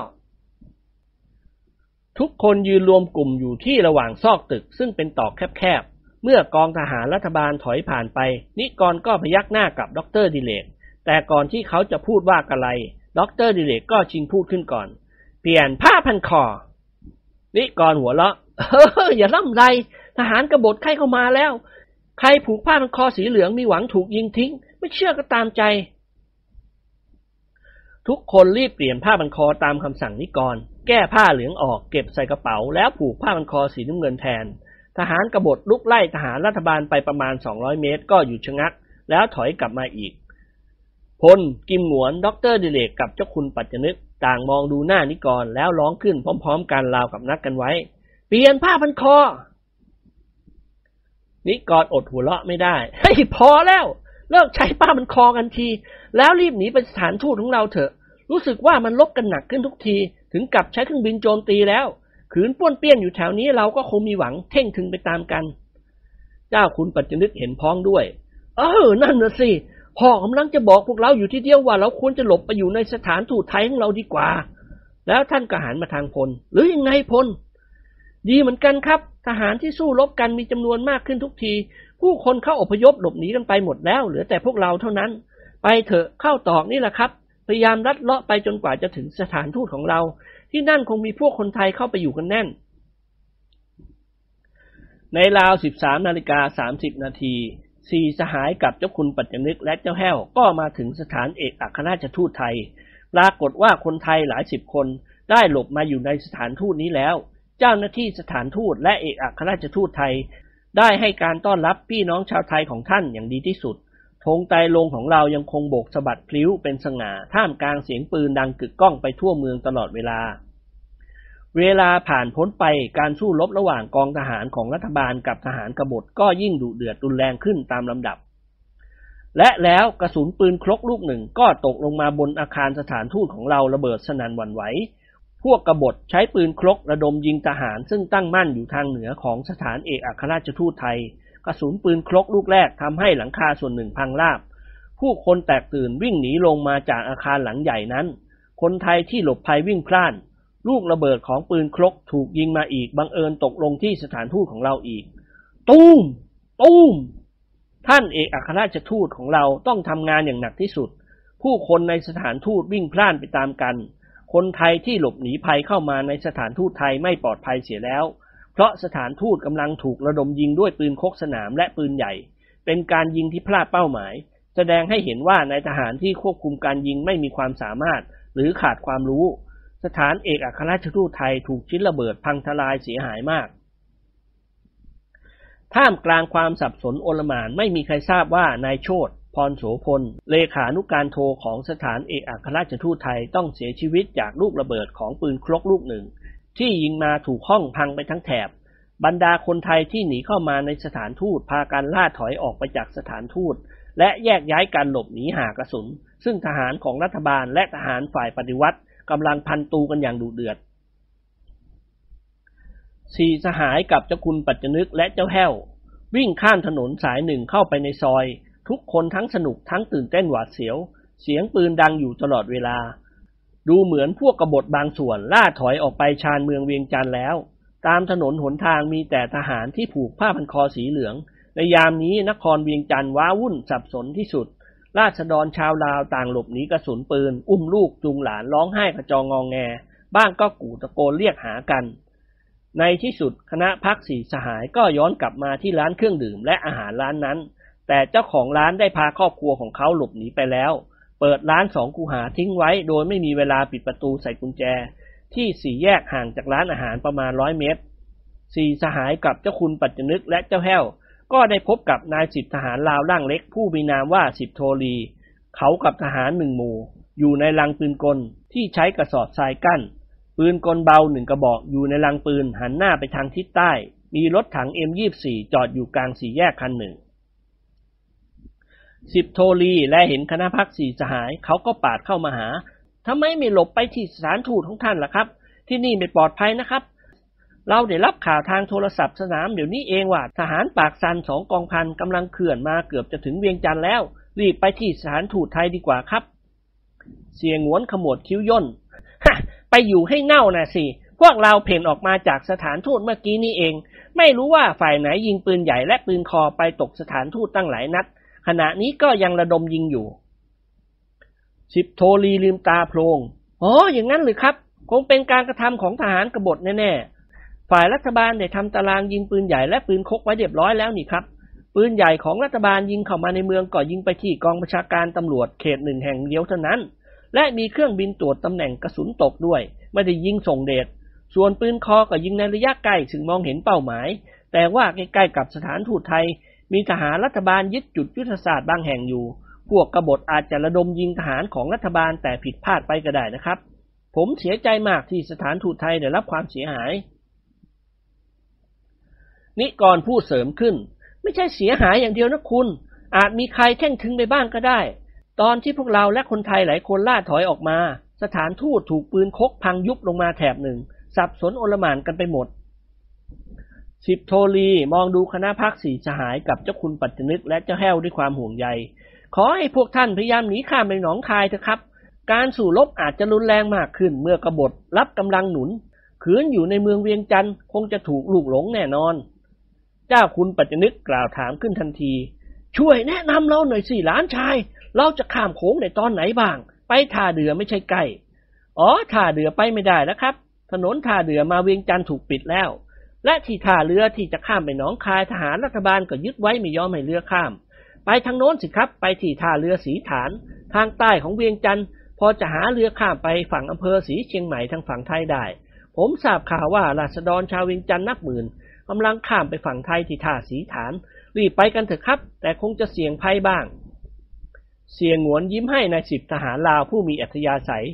ทุกคนยืนรวมกลุ่มอยู่ที่ระหว่างซอกตึก ซึ่งเป็นตอกแคบๆ เมื่อกองทหารรัฐบาลถอยผ่านไป นิกรก็พยักหน้ากับดรดิเลก แต่ก่อนที่เขาจะพูดว่าอะไรดรดิเลกก็ชิงพูดขึ้นก่อน เปลี่ยนผ้าพันคอ นิกรหัวเราะเฮ้ออย่าล่ำไร ทหารกบฏใครเข้ามาแล้ว ใครผูกผ้าพันคอสีเหลืองมีหวังถูกยิงทิ้ง ไม่เชื่อก็ตามใจ ทุกคนรีบเปลี่ยนผ้าพันคอตามคำสั่งนิกร แก้ผ้าเหลืองออกเก็บใส่กระเป๋า แล้วผูกผ้าพันคอสีน้ำเงินแทน ทหารกบฏรุกไล่ทหารรัฐบาลไปประมาณ 200 เมตร ก็หยุดชะงัก แล้วถอยกลับมาอีก พล กิมหงวนด็อกเตอร์ดิเรกกับเจ้าคุณปัจจนึก ต่างมองดูหน้านิกรแล้วร้องขึ้นพร้อม ๆ กันราวกับนัดกันไว้ เปลี่ยนผ้าพันคอ นิกรอดหัวเราะไม่ได้เฮ้ยพอแล้วเลิกใช้ผ้าพันคอกันที แล้วรีบหนีไปสถานทูตของเราเถอะ รู้สึกว่ามันลบกันหนักขึ้นทุกที ถึงกับใช้เครื่องบินโจมตีแล้ว ขืนป้วนเปี้ยนอยู่แถวนี้เราก็คงมีหวังเท่งถึงไปตามกัน เจ้าคุณปัจจนึกเห็นพ้องด้วย เออ นั่นน่ะสิ พ่อกำลังจะบอกพวกเราอยู่ที่เดียวว่าเราควรจะหลบไปอยู่ในสถานทูตไทยของเราดีกว่า แล้วท่านก็หันมาทางพล หรือยังไงพล ดีเหมือนกันครับ ทหารที่สู้รบกันมีจำนวนมากขึ้นทุกที ผู้คนเข้าอพยพหลบหนีกันไปหมดแล้ว เหลือแต่พวกเราเท่านั้น ไปเถอะเข้าตอกนี่แหละครับ พยายามลัดเลาะไปจนกว่าจะถึงสถานทูตของเรา ที่นั่นคงมีพวกคนไทยเข้าไปอยู่กันแน่น ในราว 13นาฬิกา30 นาทีสี่สหายกับเจ้าคุณปัจจนึกและเจ้าแห้วก็มาถึงสถานเอกอัครราชทูตไทย ปรากฏว่าคนไทยหลายสิบคนได้หลบมาอยู่ในสถานทูตนี้แล้ว เจ้าหน้าที่สถานทูตและเอกอัครราชทูตไทย ได้ให้การต้อนรับพี่น้องชาวไทยของท่านอย่างดีที่สุด ธงไตรลงของเรายังคงโบกสะบัดพลิ้วเป็นสง่าท่ามกลางเสียงปืนดังกึกก้องไปทั่วเมืองตลอดเวลา เวลาผ่านพ้นไปการสู้รบระหว่างกองทหารของรัฐบาลกับทหารกบฏก็ยิ่งดุเดือดรุนแรงขึ้นตามลำดับ และแล้วกระสุนปืนครกลูกหนึ่งก็ตกลงมาบนอาคารสถานทูตของเราระเบิดสนั่นหวั่นไหวพวกกบฏใช้ปืนครกระดมยิงทหารซึ่งตั้งมั่นอยู่ทางเหนือของสถานเอกอัครราชทูตไทย กระสุนปืนครกลูกแรกทำให้หลังคาส่วนหนึ่งพังราบ ผู้คนแตกตื่นวิ่งหนีลงมาจากอาคารหลังใหญ่นั้น คนไทยที่หลบภัยวิ่งพล่าน ลูกระเบิดของปืนครกถูกยิงมาอีกบังเอิญตกลงที่สถานทูตของเราอีก ตูมตูมท่านเอกอัครราชทูตของเราต้องทำงานอย่างหนักที่สุด ผู้คนในสถานทูตวิ่งพล่านไปตามกัน คนไทยที่หลบหนีภัยเข้ามาในสถานทูตไทยไม่ปลอดภัยเสียแล้ว เพราะสถานทูตกำลังถูกระดมยิงด้วยปืนคกสนามและปืนใหญ่ เป็นการยิงที่พลาดเป้าหมาย แสดงให้เห็นว่านายทหารที่ควบคุมการยิงไม่มีความสามารถ หรือขาดความรู้ สถานเอกอัครราชทูตไทยถูกชิ้นระเบิดพังทลายเสียหายมากท่ามกลางความสับสนโอลหมานไม่มีใครทราบว่านายโชตพรโสพล เลขานุการโทของสถานเอกอัครราชทูตไทยต้องเสียชีวิตจากลูกระเบิดของปืนครกลูกหนึ่ง ที่ยิงมาถูกห้องพังไปทั้งแถบ บรรดาคนไทยที่หนีเข้ามาในสถานทูตพากันล่าถอยออกไปจากสถานทูต และแยกย้ายการหลบหนีหากระสุน ซึ่งทหารของรัฐบาลและทหารฝ่ายปฏิวัติกำลังพันตูกันอย่างดุเดือดสี่สหายกับเจ้าคุณปัจจนึกและเจ้าแห้ว วิ่งข้ามถนนสายหนึ่งเข้าไปในซอย ทุกคนทั้งสนุกทั้งตื่นเต้นหวาดเสียว เสียงปืนดังอยู่ตลอดเวลา ดูเหมือนพวกกบฏบางส่วนล่าถอยออกไปชานเมืองเวียงจันทร์แล้ว ตามถนนหนทางมีแต่ทหารที่ผูกผ้าพันคอสีเหลือง ในยามนี้นครเวียงจันทร์ว้าวุ่นสับสนที่สุด ราษฎรชาวลาวต่างหลบหนีกระสุนปืน อุ้มลูกจูงหลานร้องไห้กระจองงองแง บ้างก็กู่ตะโกนเรียกหากัน ในที่สุดคณะพักสีสหายก็ย้อนกลับมาที่ร้านเครื่องดื่มและอาหารร้านนั้น แต่เจ้าของร้านได้พาครอบครัวของเขาหลบหนีไปแล้ว เปิดร้านสองคูหาทิ้งไว้ โดยไม่มีเวลาปิดประตูใส่กุญแจ ที่สี่แยกห่างจากร้านอาหารประมาณร้อยเมตร สี่สหายกับเจ้าคุณปัจจนึกและเจ้าแห้ว ก็ได้พบกับนายสิบทหารลาวร่างเล็ก ผู้มีนามว่าสิบโทลีเขากับทหารหนึ่งหมู่ อยู่ในลังปืนกลที่ใช้กระสอบทรายกั้น ปืนกลเบาหนึ่งกระบอกอยู่ในลังปืนหันหน้าไปทางทิศใต้ มีรถถัง M24 จอดอยู่กลางสี่แยกคันหนึ่ง สิบโทลีและเห็นคณะพักสี่สหาย เขาก็ปาดเข้ามาหาทำไมไม่หลบไปที่สถานทูตของท่านล่ะครับ ที่นี่ไม่ปลอดภัยนะครับ เราได้รับข่าวทางโทรศัพท์สนามเดี๋ยวนี้เองว่าทหารปากซันสองกองพันกำลังเคลื่อนมาเกือบจะถึงเวียงจันทร์แล้ว รีบไปที่สถานทูตไทยดีกว่าครับ เสียงหวนขมวดคิ้วย่นฮะไปอยู่ให้เน่านะสิพวกเราเพ่นออกมาจากสถานทูตเมื่อกี้นี้เอง ไม่รู้ว่าฝ่ายไหนยิงปืนใหญ่และปืนคอไปตกสถานทูตตั้งหลายนัด ขณะนี้ก็ยังระดมยิงอยู่ สิบโทรีลืมตาโพลงอ๋ออย่างนั้นหรือครับ คงเป็นการกระทำของทหารกบฏแน่ๆ ฝ่ายรัฐบาลได้ทำตารางยิงปืนใหญ่และปืนคกไว้เรียบร้อยแล้วนี่ครับ ปืนใหญ่ของรัฐบาลยิงเข้ามาในเมืองก็ยิงไปที่กองประชาการตำรวจเขตหนึ่งแห่งเดียวเท่านั้น และมีเครื่องบินตรวจตำแหน่งกระสุนตกด้วย ไม่ได้ยิงส่งเดช ส่วนปืนคอก็ยิงในระยะใกล้ถึงมองเห็นเป้าหมาย แต่ว่าใกล้ๆกับสถานทูตไทย มีทหารรัฐบาลยึดจุดยุทธศาสตร์บางแห่งอยู่ พวกกบฏอาจจะระดมยิงทหารของรัฐบาลแต่ผิดพลาดไปก็ได้นะครับ ผมเสียใจมากที่สถานทูตไทยได้รับความเสียหาย นิกรพูดเสริมขึ้น ไม่ใช่เสียหายอย่างเดียวนะคุณ อาจมีใครแข่งถึงไปบ้างก็ได้ ตอนที่พวกเราและคนไทยหลายคนล่าถอยออกมา สถานทูตถูกปืนคกพังยุบลงมาแถบหนึ่ง สับสนโอลหมานกันไปหมด สิบโทลีมองดูคณะพักสี่สหายกับเจ้าคุณปัจจนึกและเจ้าแห้วด้วยความห่วงใย ขอให้พวกท่านพยายามหนีข้ามไปหนองคายเถอะครับ การสู่รบอาจจะรุนแรงมากขึ้นเมื่อกบฏรับกำลังหนุน ขืนอยู่ในเมืองเวียงจันทร์คงจะถูกลูกหลงแน่นอน เจ้าคุณปัจจนึกกล่าวถามขึ้นทันที ช่วยแนะนำเราหน่อยสิหลานชาย เราจะข้ามโขงในตอนไหนบ้าง ไปท่าเรือไม่ใช่ใกล้อ๋อท่าเรือไปไม่ได้แล้วครับ ถนนท่าเรือมาเวียงจันทร์ถูกปิดแล้ว และที่ท่าเรือที่จะข้ามไปหนองคายทหารรัฐบาลก็ยึดไว้ไม่ยอมให้เรือข้าม ไปทางโน้นสิครับ ไปที่ท่าเรือสีฐาน ทางใต้ของเวียงจันทร์พอจะหาเรือข้ามไปฝั่งอำเภอสีเชียงใหม่ทางฝั่งไทยได้ ผมทราบข่าวว่าราษฎรชาวเวียงจันทร์นับหมื่นกำลังข้ามไปฝั่งไทยที่ท่าสีฐาน รีบไปกันเถอะครับ แต่คงจะเสี่ยงภัยบ้าง เสียงหวนยิ้มให้นายสิบทหารลาวผู้มีอัธยาศัย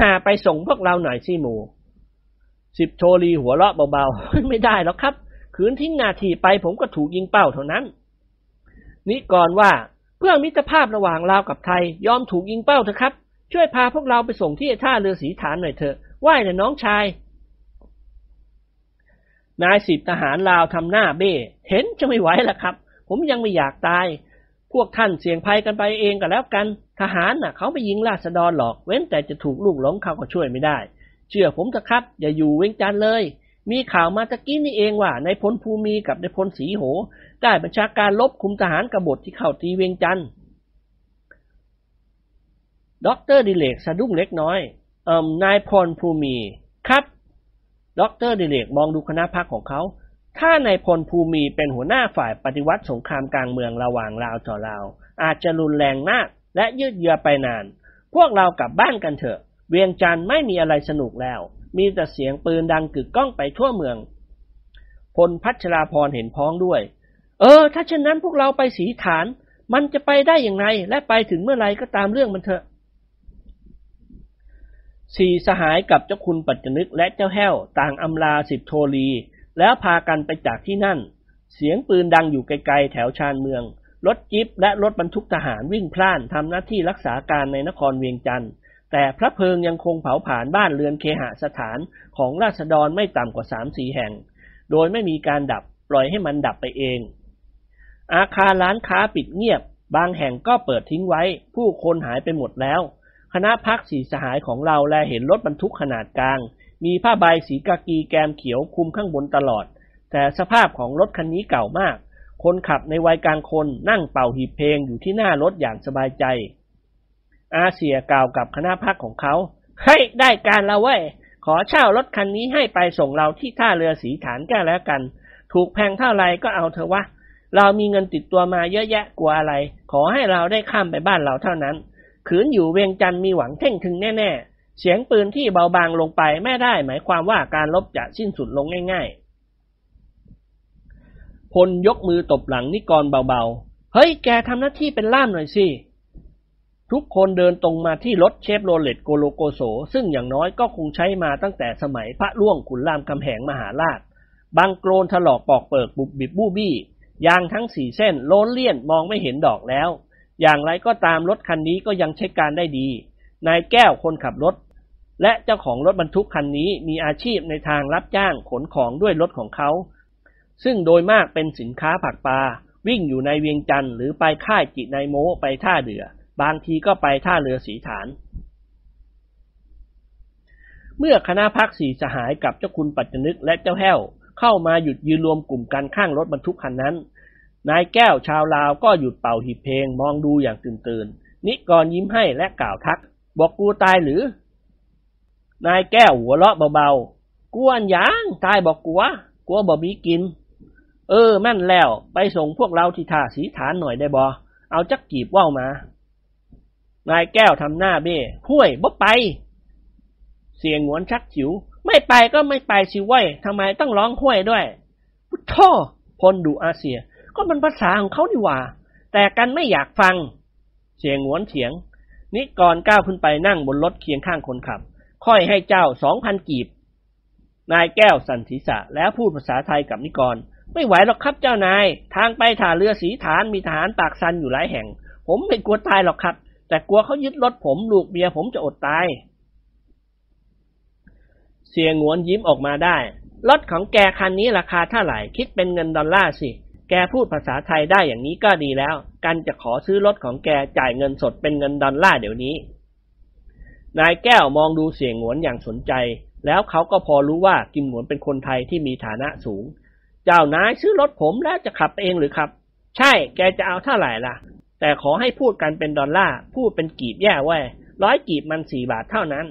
หาไปส่งพวกเราหน่อยสิหมู สิบโทรีหัวเราะเบาๆ ไม่ได้หรอกครับ ขืนทิ้งนาทีไปผมก็ถูกยิงเป้าเท่านั้นนี่ก่อนว่าเพื่อมิตรภาพระหว่างลาวกับไทย ยอมถูกยิงเป้าเถอะครับ ช่วยพาพวกเราไปส่งที่ท่าเรือสีฐานหน่อยเถอะไหว้นะน้องชาย นายสิบทหารลาวทำหน้าเบ้ เห็นจะไม่ไหวละครับ ผมยังไม่อยากตาย พวกท่านเสี่ยงภัยกันไปเองก็แล้วกัน ทหารน่ะ เขาไปยิงราษฎรหรอก เว้นแต่จะถูกลูกหลงเขาก็ช่วยไม่ได้ เชื่อผมเถอะครับ อย่าอยู่เว้งจันเลย มีข่าวมาตะกี้นี่เองว่าในายพลภูมิกับในายพลสีโห ได้บัญชาการรบคุมทหารกบฏที่เข้าตีเวียงจันทน์ด็อกเตอร์ดิเรกสะดุ้งเล็กน้อยเอ่มนายพลภูมิครับด็อกเตอร์ดิเรกมองดูคณะพรรคของเขา ถ้านายพลภูมิเป็นหัวหน้าฝ่ายปฏิวัติสงครามกลางเมืองระหว่างลาวต่อลาว อาจจะรุนแรงมากและยืดเยื้อไปนาน พวกเรากลับบ้านกันเถอะ เวียงจันทน์ไม่มีอะไรสนุกแล้ว มีแต่เสียงปืนดังกึกก้องไปทั่วเมือง พลพัชราพรเห็นพ้องด้วย เออ ถ้าเช่นนั้นพวกเราไปสีฐาน มันจะไปได้อย่างไร และไปถึงเมื่อไรก็ตามเรื่องมันเถอะสี่สหายกับเจ้าคุณปัจจนึกและเจ้าแห้ว ต่างอำลาสิบโทลี แล้วพากันไปจากที่นั่น เสียงปืนดังอยู่ไกลๆแถวชานเมือง รถจิบและรถบรรทุกทหารวิ่งพล่านทำหน้าที่รักษาการในนครเวียงจันทร์ แต่พระเพลิงยังคงเผาผลาญบ้านเรือนเคหสถานของราษฎรไม่ต่ำกว่าสามสี่แห่ง โดยไม่มีการดับปล่อยให้มันดับไปเอง อาคารร้านค้าปิดเงียบ บางแห่งก็เปิดทิ้งไว้ ผู้คนหายไปหมดแล้ว คณะพักสีสหายของเราแลเห็นรถบรรทุกขนาดกลาง มีผ้าใบสีกากีแกมเขียวคุมข้างบนตลอด แต่สภาพของรถคันนี้เก่ามาก คนขับในวัยกลางคนนั่งเป่าหีบเพลงอยู่ที่หน้ารถอย่างสบายใจ อาเซียกล่าวกับคณะพักของเขาเฮ้ยได้การแล้วเว้ย ขอเช่ารถคันนี้ให้ไปส่งเราที่ท่าเรือสีฐานแก้แล้วกัน ถูกแพงเท่าไรก็เอาเถอะวะ เรามีเงินติดตัวมาเยอะแยะกลัวอะไร ขอให้เราได้ข้ามไปบ้านเราเท่านั้น ขืนอยู่เวียงจันทร์มีหวังเท่งถึงแน่ๆ เสียงปืนที่เบาบางลงไปไม่ได้ หมายความว่าการลบจะสิ้นสุดลงง่ายๆ พลยกมือตบหลังนิกรเบาๆ เฮ้ย แกทำหน้าที่เป็นล่ามหน่อยสิ ทุกคนเดินตรงมาที่รถเชฟโรเลตโกโรโกโส ซึ่งอย่างน้อยก็คงใช้มาตั้งแต่สมัยพระร่วงขุนรามคำแหงมหาราช บังโคลนถลอกปอกเปิกบุบบิบบู้บี้ ยางทั้งสี่เส้นโล้นเลี่ยนมองไม่เห็นดอกแล้ว อย่างไรก็ตามรถคันนี้ก็ยังใช้การได้ดี นายแก้วคนขับรถ และเจ้าของรถบรรทุกคันนี้มีอาชีพในทางรับจ้างขนของด้วยรถของเขา ซึ่งโดยมากเป็นสินค้าผักปลาวิ่งอยู่ในเวียงจันทร์หรือไปค่ายจิตนายโมไปท่าเดือ บางทีก็ไปท่าเรือสีฐาน เมื่อคณะพักสีสหายกับเจ้าคุณปัจจนึกและเจ้าแห้ว เข้ามาหยุดยืนรวมกลุ่มกันข้างรถบรรทุกคันนั้น นายแก้วชาวลาวก็หยุดเป่าหีบเพลงมองดูอย่างตื่นตื่นนิกรยิ้มให้และกล่าวทัก บอกกูตายหรือ นายแก้วหัวเราะเบาๆกวนยางตายบอกกัวกัวบ่มีกิน เออแม่นแล้ว ไปส่งพวกเราที่ท่าสีฐานหน่อยได้บอเอาจักกีบว่าวมา นายแก้วทำหน้าเบ้ห้วยบ่ไป เสียงหวนชักจิ๋วไม่ไปก็ไม่ไปสิว้ยทำไมต้องร้องห้วยด้วยพุทโธพลดูอาเซีย ก็มันภาษาของเขาดีว่า แต่กันไม่อยากฟัง เสียงหวนเถียง นิกรก้าวขึ้นไปนั่งบนรถเคียงข้างคนขับ ค่อยให้เจ้าสองพันกีบ นายแก้วสันศีษะแล้วพูดภาษาไทยกับนิกร ไม่ไหวหรอกครับเจ้านาย ทางไปท่าเรือสีฐานมีทหารปากซันอยู่หลายแห่ง ผมไม่กลัวตายหรอกครับ แต่กลัวเขายึดรถผมลูกเมียผมจะอดตาย เสียงวนยิ้มออกมาได้ รถของแกคันนี้ราคาเท่าไหร่ คิดเป็นเงินดอลลาร์สิ แกพูดภาษาไทยได้อย่างนี้ก็ดีแล้ว กันจะขอซื้อรถของแกจ่ายเงินสดเป็นเงินดอลลาร์เดี๋ยวนี้ นายแก้วมองดูเสียงหวนอย่างสนใจ แล้วเขาก็พอรู้ว่ากิมหวนเป็นคนไทยที่มีฐานะสูง เจ้านายซื้อรถผมแล้วจะขับเองหรือครับ ใช่ แกจะเอาเท่าไหร่ล่ะ แต่ขอให้พูดกันเป็นดอลลาร์ พูดเป็นกีบแย่ไว้ร้อยกีบมันสี่บาทเท่านั้น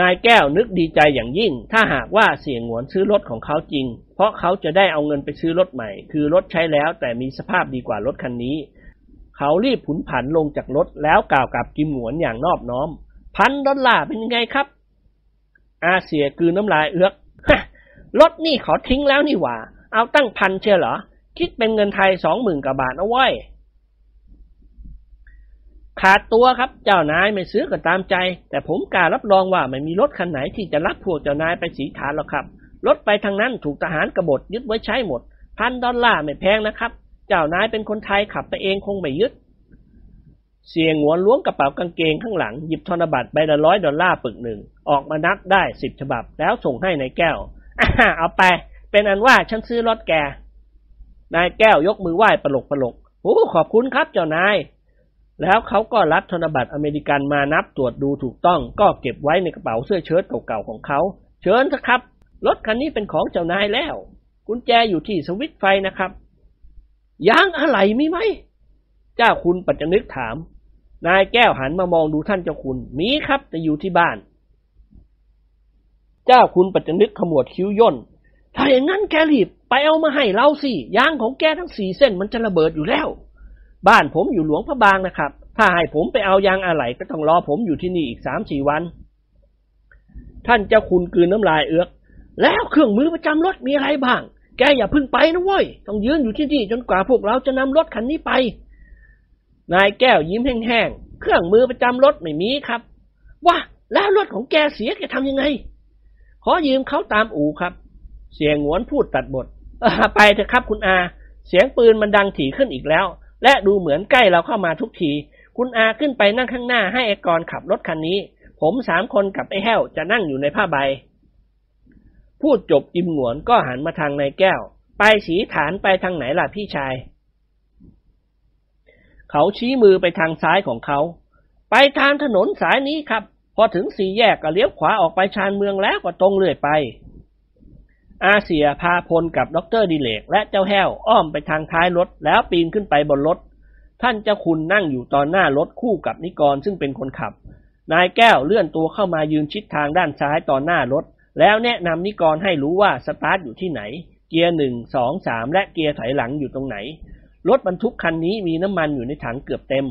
นายแก้วนึกดีใจอย่างยิ่ง ถ้าหากว่าเสี่ยงหวนซื้อรถของเขาจริง เพราะเขาจะได้เอาเงินไปซื้อรถใหม่ คือรถใช้แล้วแต่มีสภาพดีกว่ารถคันนี้ เขารีบผุนผันลงจากรถแล้วกล่าวกับกิมหวนอย่างนอบน้อม พันดอลลาร์เป็นยังไงครับ อาเสียกืนน้ำลายเอื้อกรถนี่ขอทิ้งแล้วนี่หว่า เอาตั้งพันเชียวเหรอ คิดเป็นเงินไทยสองหมื่นกว่าบาทเอาไว้ขาดตัวครับเจ้านายไม่ซื้อก็ตามใจ แต่ผมกล้ารับรองว่าไม่มีรถคันไหนที่จะรับพวกเจ้านายไปสีฐานหรอกครับรถไปทางนั้นถูกทหารกบฏยึดไว้ใช้หมดพันดอลลาร์ไม่แพงนะครับ เจ้านายเป็นคนไทยขับไปเองคงไม่ยึด เสี่ยหงวนล้วงกระเป๋ากางเกงข้างหลังหยิบธนบัตรใบละร้อยดอลลาร์ปึกหนึ่ง ออกมานับได้สิบฉบับ แล้วส่งให้นายแก้วเอ้อเอาไป เป็นอันว่าฉันซื้อรถแก นายแก้วยกมือไหว้ปลกปลกโอ้ขอบคุณครับเจ้านาย แล้วเขาก็รับธนบัตรอเมริกันมานับตรวจดูถูกต้อง ก็เก็บไว้ในกระเป๋าเสื้อเชิ้ตเก่าๆของเขาเชิญสักครับรถคันนี้เป็นของเจ้านายแล้วกุญแจอยู่ที่สวิตช์ไฟนะครับยางอะไรมีไหม เจ้าคุณปัจจนึกถาม นายแก้วหันมามองดูท่านเจ้าคุณมีครับแต่อยู่ที่บ้าน เจ้าคุณปัจจนึกขมวดคิ้วย่น ถ้าอย่างนั้นแกรีบไปเอามาให้เราสิยางของแกทั้งสี่เส้นมันจะระเบิดอยู่แล้ว บ้านผมอยู่หลวงพระบางนะครับ ถ้าให้ผมไปเอายางอะไหล่ก็ต้องรอผมอยู่ที่นี่อีกสามสี่วัน ท่านเจ้าคุณกืนน้ำลายเอือก แล้วเครื่องมือประจำรถมีอะไรบ้าง แกอย่าพึ่งไปนะเว้ยต้องยืนอยู่ที่นี่จนกว่าพวกเราจะนำรถคันนี้ไป นายแก้วยิ้มแห้งๆเครื่องมือประจำรถไม่มีครับว่าแล้วรถของแกเสียแกทำยังไงขอยืมเขาตามอู่ครับ เสียงหวนพูดตัดบทไปเถอะครับคุณอา เสียงปืนมันดังถี่ขึ้นอีกแล้ว และดูเหมือนใกล้เราเข้ามาทุกที คุณอาขึ้นไปนั่งข้างหน้าให้ไอกรขับรถคันนี้ ผมสามคนกับไอ้แห้วจะนั่งอยู่ในผ้าใบ พูดจบจิมหวนก็หันมาทางนายแก้ว ไปสีฐานไปทางไหนล่ะพี่ชาย เขาชี้มือไปทางซ้ายของเขา ไปทางถนนสายนี้ครับ พอถึงสี่แยกก็เลี้ยวขวาออกไปชานเมืองแล้วก็ตรงเรื่อยไป อาเซียพาพลกับดรดิเลกและเจ้าแห้วอ้อมไปทางท้ายรถ แล้วปีนขึ้นไปบนรถ ท่านเจ้าคุณนั่งอยู่ตอนหน้ารถคู่กับนิกรซึ่งเป็นคนขับ นายแก้วเลื่อนตัวเข้ามายืนชิดทางด้านซ้ายตอนหน้ารถ แล้วแนะนำนิกรให้รู้ว่าสตาร์ทอยู่ที่ไหน เกียร์หนึ่งสองสามและเกียร์ถอยหลังอยู่ตรงไหน รถบรรทุกคันนี้มีน้ำมันอยู่ในถังเกือบเต็ม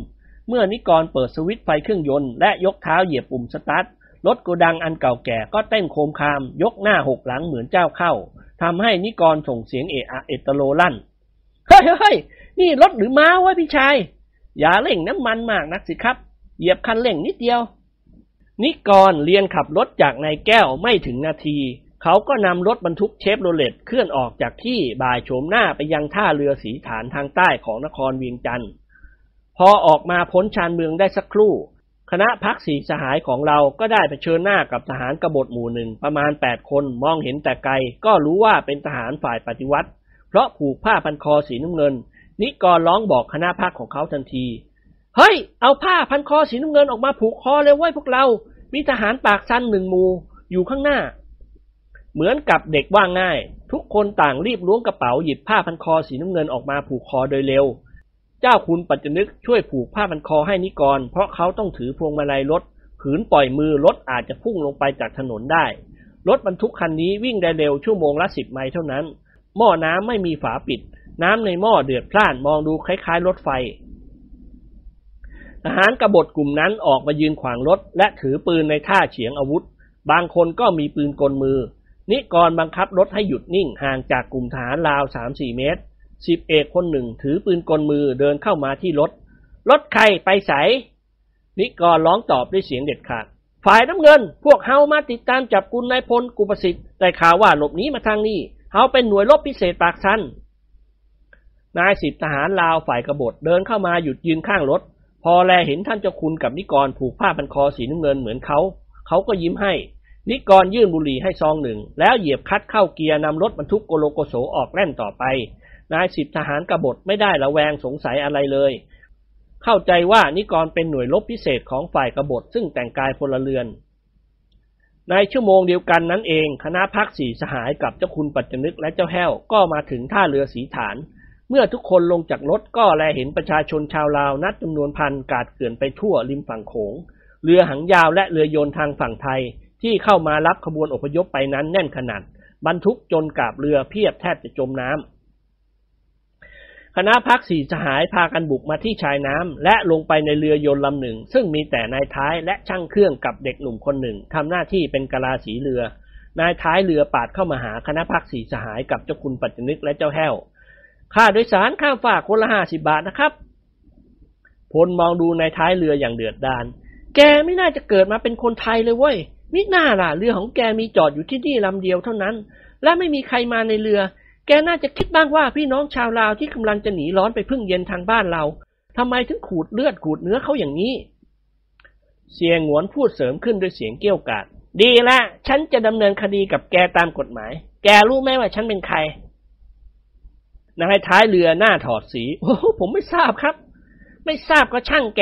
เมื่อนิกรเปิดสวิตช์ไฟเครื่องยนต์และยกเท้าเหยียบปุ่มสตาร์ท รถโกดังอันเก่าแก่ก็เต้นโครมคราม ยกหน้าหกหลังเหมือนเจ้าเข้าทำให้นิกรส่งเสียงเอะอะเอ็ดตะโรลั่น เฮ้ยเฮ้ยนี่รถหรือม้าวะพี่ชาย อย่าเร่งน้ำมันมากนักสิครับ เหยียบคันเร่งนิดเดียว นิกรเรียนขับรถจากนายแก้วไม่ถึงนาที เขาก็นำรถบรรทุกเชฟโรเลตเคลื่อนออกจากที่บ่ายโฉมหน้าไปยังท่าเรือสีฐานทางใต้ของนครเวียงจันทร์พอออกมาพ้นชานเมืองได้สักครู่ คณะพักสีสหายของเราก็ได้ไปเชิญหน้ากับทหารกบฏหมู่หนึ่งประมาณแปดคนมองเห็นแต่ไกล ก็รู้ว่าเป็นทหารฝ่ายปฏิวัติ เพราะผูกผ้าพันคอสีน้ำเงิน นิกรร้องบอกคณะพักของเขาทันที เฮ้ย เอาผ้าพันคอสีน้ำเงินออกมาผูกคอเลยไว้พวกเรา มีทหารปากสั้นหนึ่งหมู่อยู่ข้างหน้า เหมือนกับเด็กว่าง่าย ทุกคนต่างรีบล้วงกระเป๋าหยิบผ้าพันคอสีน้ำเงินออกมาผูกคอโดยเร็ว เจ้าคุณปัจจนึกช่วยผูกผ้าพันคอให้นิกร เพราะเขาต้องถือพวงมาลัยรถขืนปล่อยมือรถอาจจะพุ่งลงไปจากถนนได้ รถบรรทุกคันนี้วิ่งได้เร็วชั่วโมงละสิบไมล์เท่านั้น หม้อน้ำไม่มีฝาปิด น้ำในหม้อเดือดพล่านมองดูคล้ายๆ รถไฟทหารกบฏกลุ่มนั้นออกมายืนขวางรถ และถือปืนในท่าเฉียงอาวุธ บางคนก็มีปืนกลมือ นิกรบังคับรถให้หยุดนิ่งห่างจากกลุ่มทหารราวสามสี่เมตร สิบเอกคนหนึ่งถือปืนกลมือเดินเข้ามาที่รถ รถใครไปใสนิกรร้องตอบด้วยเสียงเด็ดขาด ฝ่ายน้ำเงิน พวกเฮามาติดตามจับกุลนายพลกุประสิทธิ์ได้ข่าวว่าหลบหนีมาทางนี้ เฮาเป็นหน่วยรบพิเศษปากซัน นายสิบทหารลาวฝ่ายกบฏเดินเข้ามาหยุดยืนข้างรถ พอแลเห็นท่านเจ้าคุณกับนิกรผูกผ้าพันคอสีน้ำเงินเหมือนเขา เขาก็ยิ้มให้ นิกรยื่นบุหรี่ให้ซองหนึ่ง แล้วเหยียบคัดเข้าเกียร์นำรถบรรทุกโกโลโกโสออกแล่นต่อไป นายสิบทหารกบฏไม่ได้ระแวงสงสัยอะไรเลย เข้าใจว่านิกรเป็นหน่วยรบพิเศษของฝ่ายกบฏซึ่งแต่งกายพลเรือน ในชั่วโมงเดียวกันนั้นเอง คณะพักสีสหายกับเจ้าคุณปัจจนึกและเจ้าแห้วก็มาถึงท่าเรือสีฐาน เมื่อทุกคนลงจากรถก็แลเห็นประชาชนชาวลาวนัดจำนวนพันกาดเกลื่อนไปทั่วริมฝั่งโขง เรือหางยาวและเรือโยนทางฝั่งไทยที่เข้ามารับขบวนอพยพไปนั้นแน่นขนาดบรรทุกจนกาบเรือเพียบแทบจะจมน้ำ คณะพักสี่สหายพากันบุกมาที่ชายน้ำและลงไปในเรือยนต์ลำหนึ่ง ซึ่งมีแต่นายท้ายและช่างเครื่องกับเด็กหนุ่มคนหนึ่งทำหน้าที่เป็นกะลาสีเรือ นายท้ายเรือปาดเข้ามาหาคณะพักสี่สหายกับเจ้าคุณปัจจนึกและเจ้าแห้วค่าโดยสารข้ามฝากคนละห้าสิบาทนะครับพลมองดูในท้ายเรืออย่างเดือดดาลแกไม่น่าจะเกิดมาเป็นคนไทยเลยเว้ยมิน่าล่ะเรือของแกมีจอดอยู่ที่นี่ลำเดียวเท่านั้น และไม่มีใครมาในเรือ แกน่าจะคิดบ้างว่าพี่น้องชาวลาวที่กำลังจะหนีร้อนไปพึ่งเย็นทางบ้านเราทำไมถึงขูดเลือดขูดเนื้อเขาอย่างนี้ เสียงหวนพูดเสริมขึ้นด้วยเสียงเกี้ยวกาด ดีละฉันจะดำเนินคดีกับแกตามกฎหมาย แกรู้ไหมว่าฉันเป็นใครนายท้ายเรือหน้าถอดสีโอ้ผมไม่ทราบครับ ไม่ทราบก็ช่างแก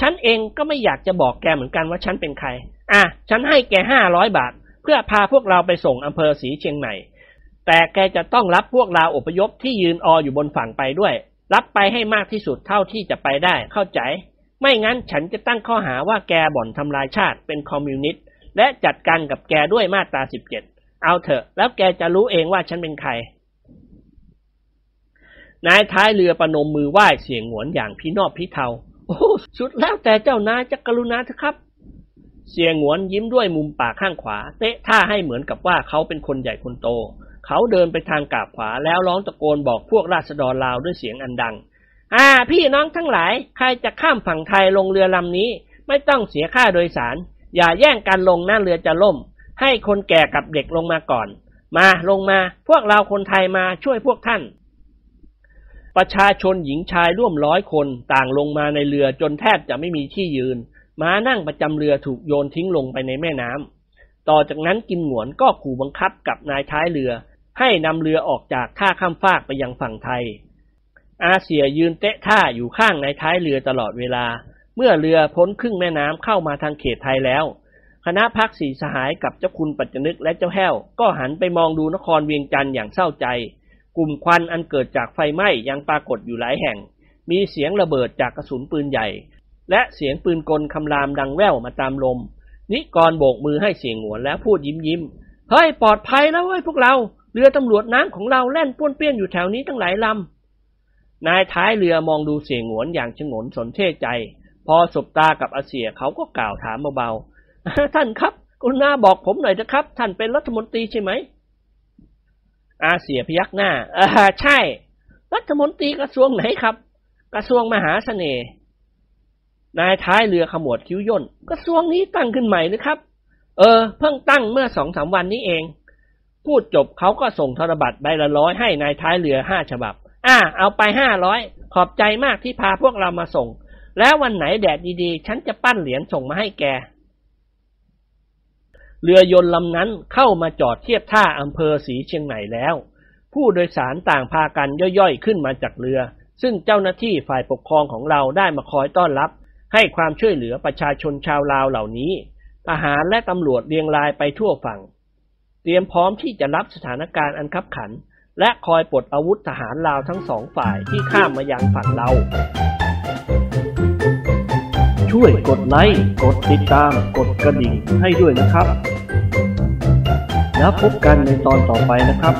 ฉันเองก็ไม่อยากจะบอกแกเหมือนกันว่าฉันเป็นใคร อะ ฉันให้แกห้าร้อยบาท เพื่อพาพวกเราไปส่งอำเภอศรีเชียงใหม่ แต่แกจะต้องรับพวกเราอพยพที่ยืนอออยู่บนฝั่งไปด้วย รับไปให้มากที่สุดเท่าที่จะไปได้เข้าใจ ไม่งั้นฉันจะตั้งข้อหาว่าแกบ่อนทำลายชาติเป็นคอมมิวนิสต์และจัดการกับแกด้วยมาตราสิบเจ็ดเอาเถอะแล้วแกจะรู้เองว่าฉันเป็นใคร นายท้ายเรือประนมมือไหว้เสียงหวนอย่างพี่นอบพี่เทา โอ้สุดแล้วแต่เจ้านายจะกรุณาเถอะครับ เสียงหวนยิ้มด้วยมุมปากข้างขวา เตะท่าให้เหมือนกับว่าเขาเป็นคนใหญ่คนโต เขาเดินไปทางกาบขวาแล้วร้องตะโกนบอกพวกราษฎรลาวด้วยเสียงอันดัง อ่า พี่น้องทั้งหลาย ใครจะข้ามฝั่งไทยลงเรือลำนี้ ไม่ต้องเสียค่าโดยสาร อย่าแย่งกันลงหน้าเรือจะล่ม ให้คนแก่กับเด็กลงมาก่อน มาลงมา พวกเราคนไทยมาช่วยพวกท่าน ประชาชนหญิงชายร่วมร้อยคนต่างลงมาในเรือจนแทบจะไม่มีที่ยืน ม้านั่งประจำเรือถูกโยนทิ้งลงไปในแม่น้ำต่อจากนั้นกิมหนวนก็ขู่บังคับกับนายท้ายเรือ ให้นำเรือออกจากท่าข้ามฟากไปยังฝั่งไทย อาเซียยืนเตะท่าอยู่ข้างในท้ายเรือตลอดเวลา เมื่อเรือพ้นครึ่งแม่น้ำเข้ามาทางเขตไทยแล้ว คณะพักสีสหายกับเจ้าคุณปัจจนึกและเจ้าแห้ว ก็หันไปมองดูนครเวียงจันทร์อย่างเศร้าใจ กลุ่มควันอันเกิดจากไฟไหม้ยังปรากฏอยู่หลายแห่ง มีเสียงระเบิดจากกระสุนปืนใหญ่ และเสียงปืนกลคำรามดังแว่วมาตามลมนิกรโบกมือให้เสียงหวนแล้วพูดยิ้มยิ้มเฮ้ยปลอดภัยแล้วเว้ยพวกเรา เรือตำรวจน้ำของเราแล่นป้วนเปี้ยนอยู่แถวนี้ตั้งหลายลำ นายท้ายเรือมองดูเสียงหวนอย่างชงนสนเท่ใจ พอสบตากับอาเซียเขาก็กล่าวถามเบาๆ ท่านครับกรุณาบอกผมหน่อยนะครับ ท่านเป็นรัฐมนตรีใช่ไหม อาเซียพยักหน้าเออใช่ รัฐมนตรีกระทรวงไหนครับ กระทรวงมหาเสน่ห์นายท้ายเรือขมวดคิ้วย่นกระทรวงนี้ตั้งขึ้นใหม่หรือครับ เออ เพิ่งตั้งเมื่อสองสามวันนี้เอง พูดจบเขาก็ส่งธนบัตรใบละร้อยให้นายท้ายเรือห้าฉบับ อ่า เอาไปห้าร้อยขอบใจมากที่พาพวกเรามาส่ง แล้ววันไหนแดดดีๆ ฉันจะปั้นเหรียญส่งมาให้แก เรือยนต์ลำนั้นเข้ามาจอดเทียบท่าอำเภอศรีเชียงใหม่แล้ว ผู้โดยสารต่างพากันย่อยๆขึ้นมาจากเรือ ซึ่งเจ้าหน้าที่ฝ่ายปกครองของเราได้มาคอยต้อนรับ ให้ความช่วยเหลือประชาชนชาวลาวเหล่านี้ทหารและตำรวจเรียงรายไปทั่วฝั่ง เตรียมพร้อมที่จะรับสถานการณ์อันคับขัน และคอยปลดอาวุธทหารลาวทั้งสองฝ่ายที่ข้ามมายังฝั่งเรา ช่วยกดไลค์ กดติดตาม กดกระดิ่งให้ด้วยนะครับ แล้วพบกันในตอนต่อไปนะครับ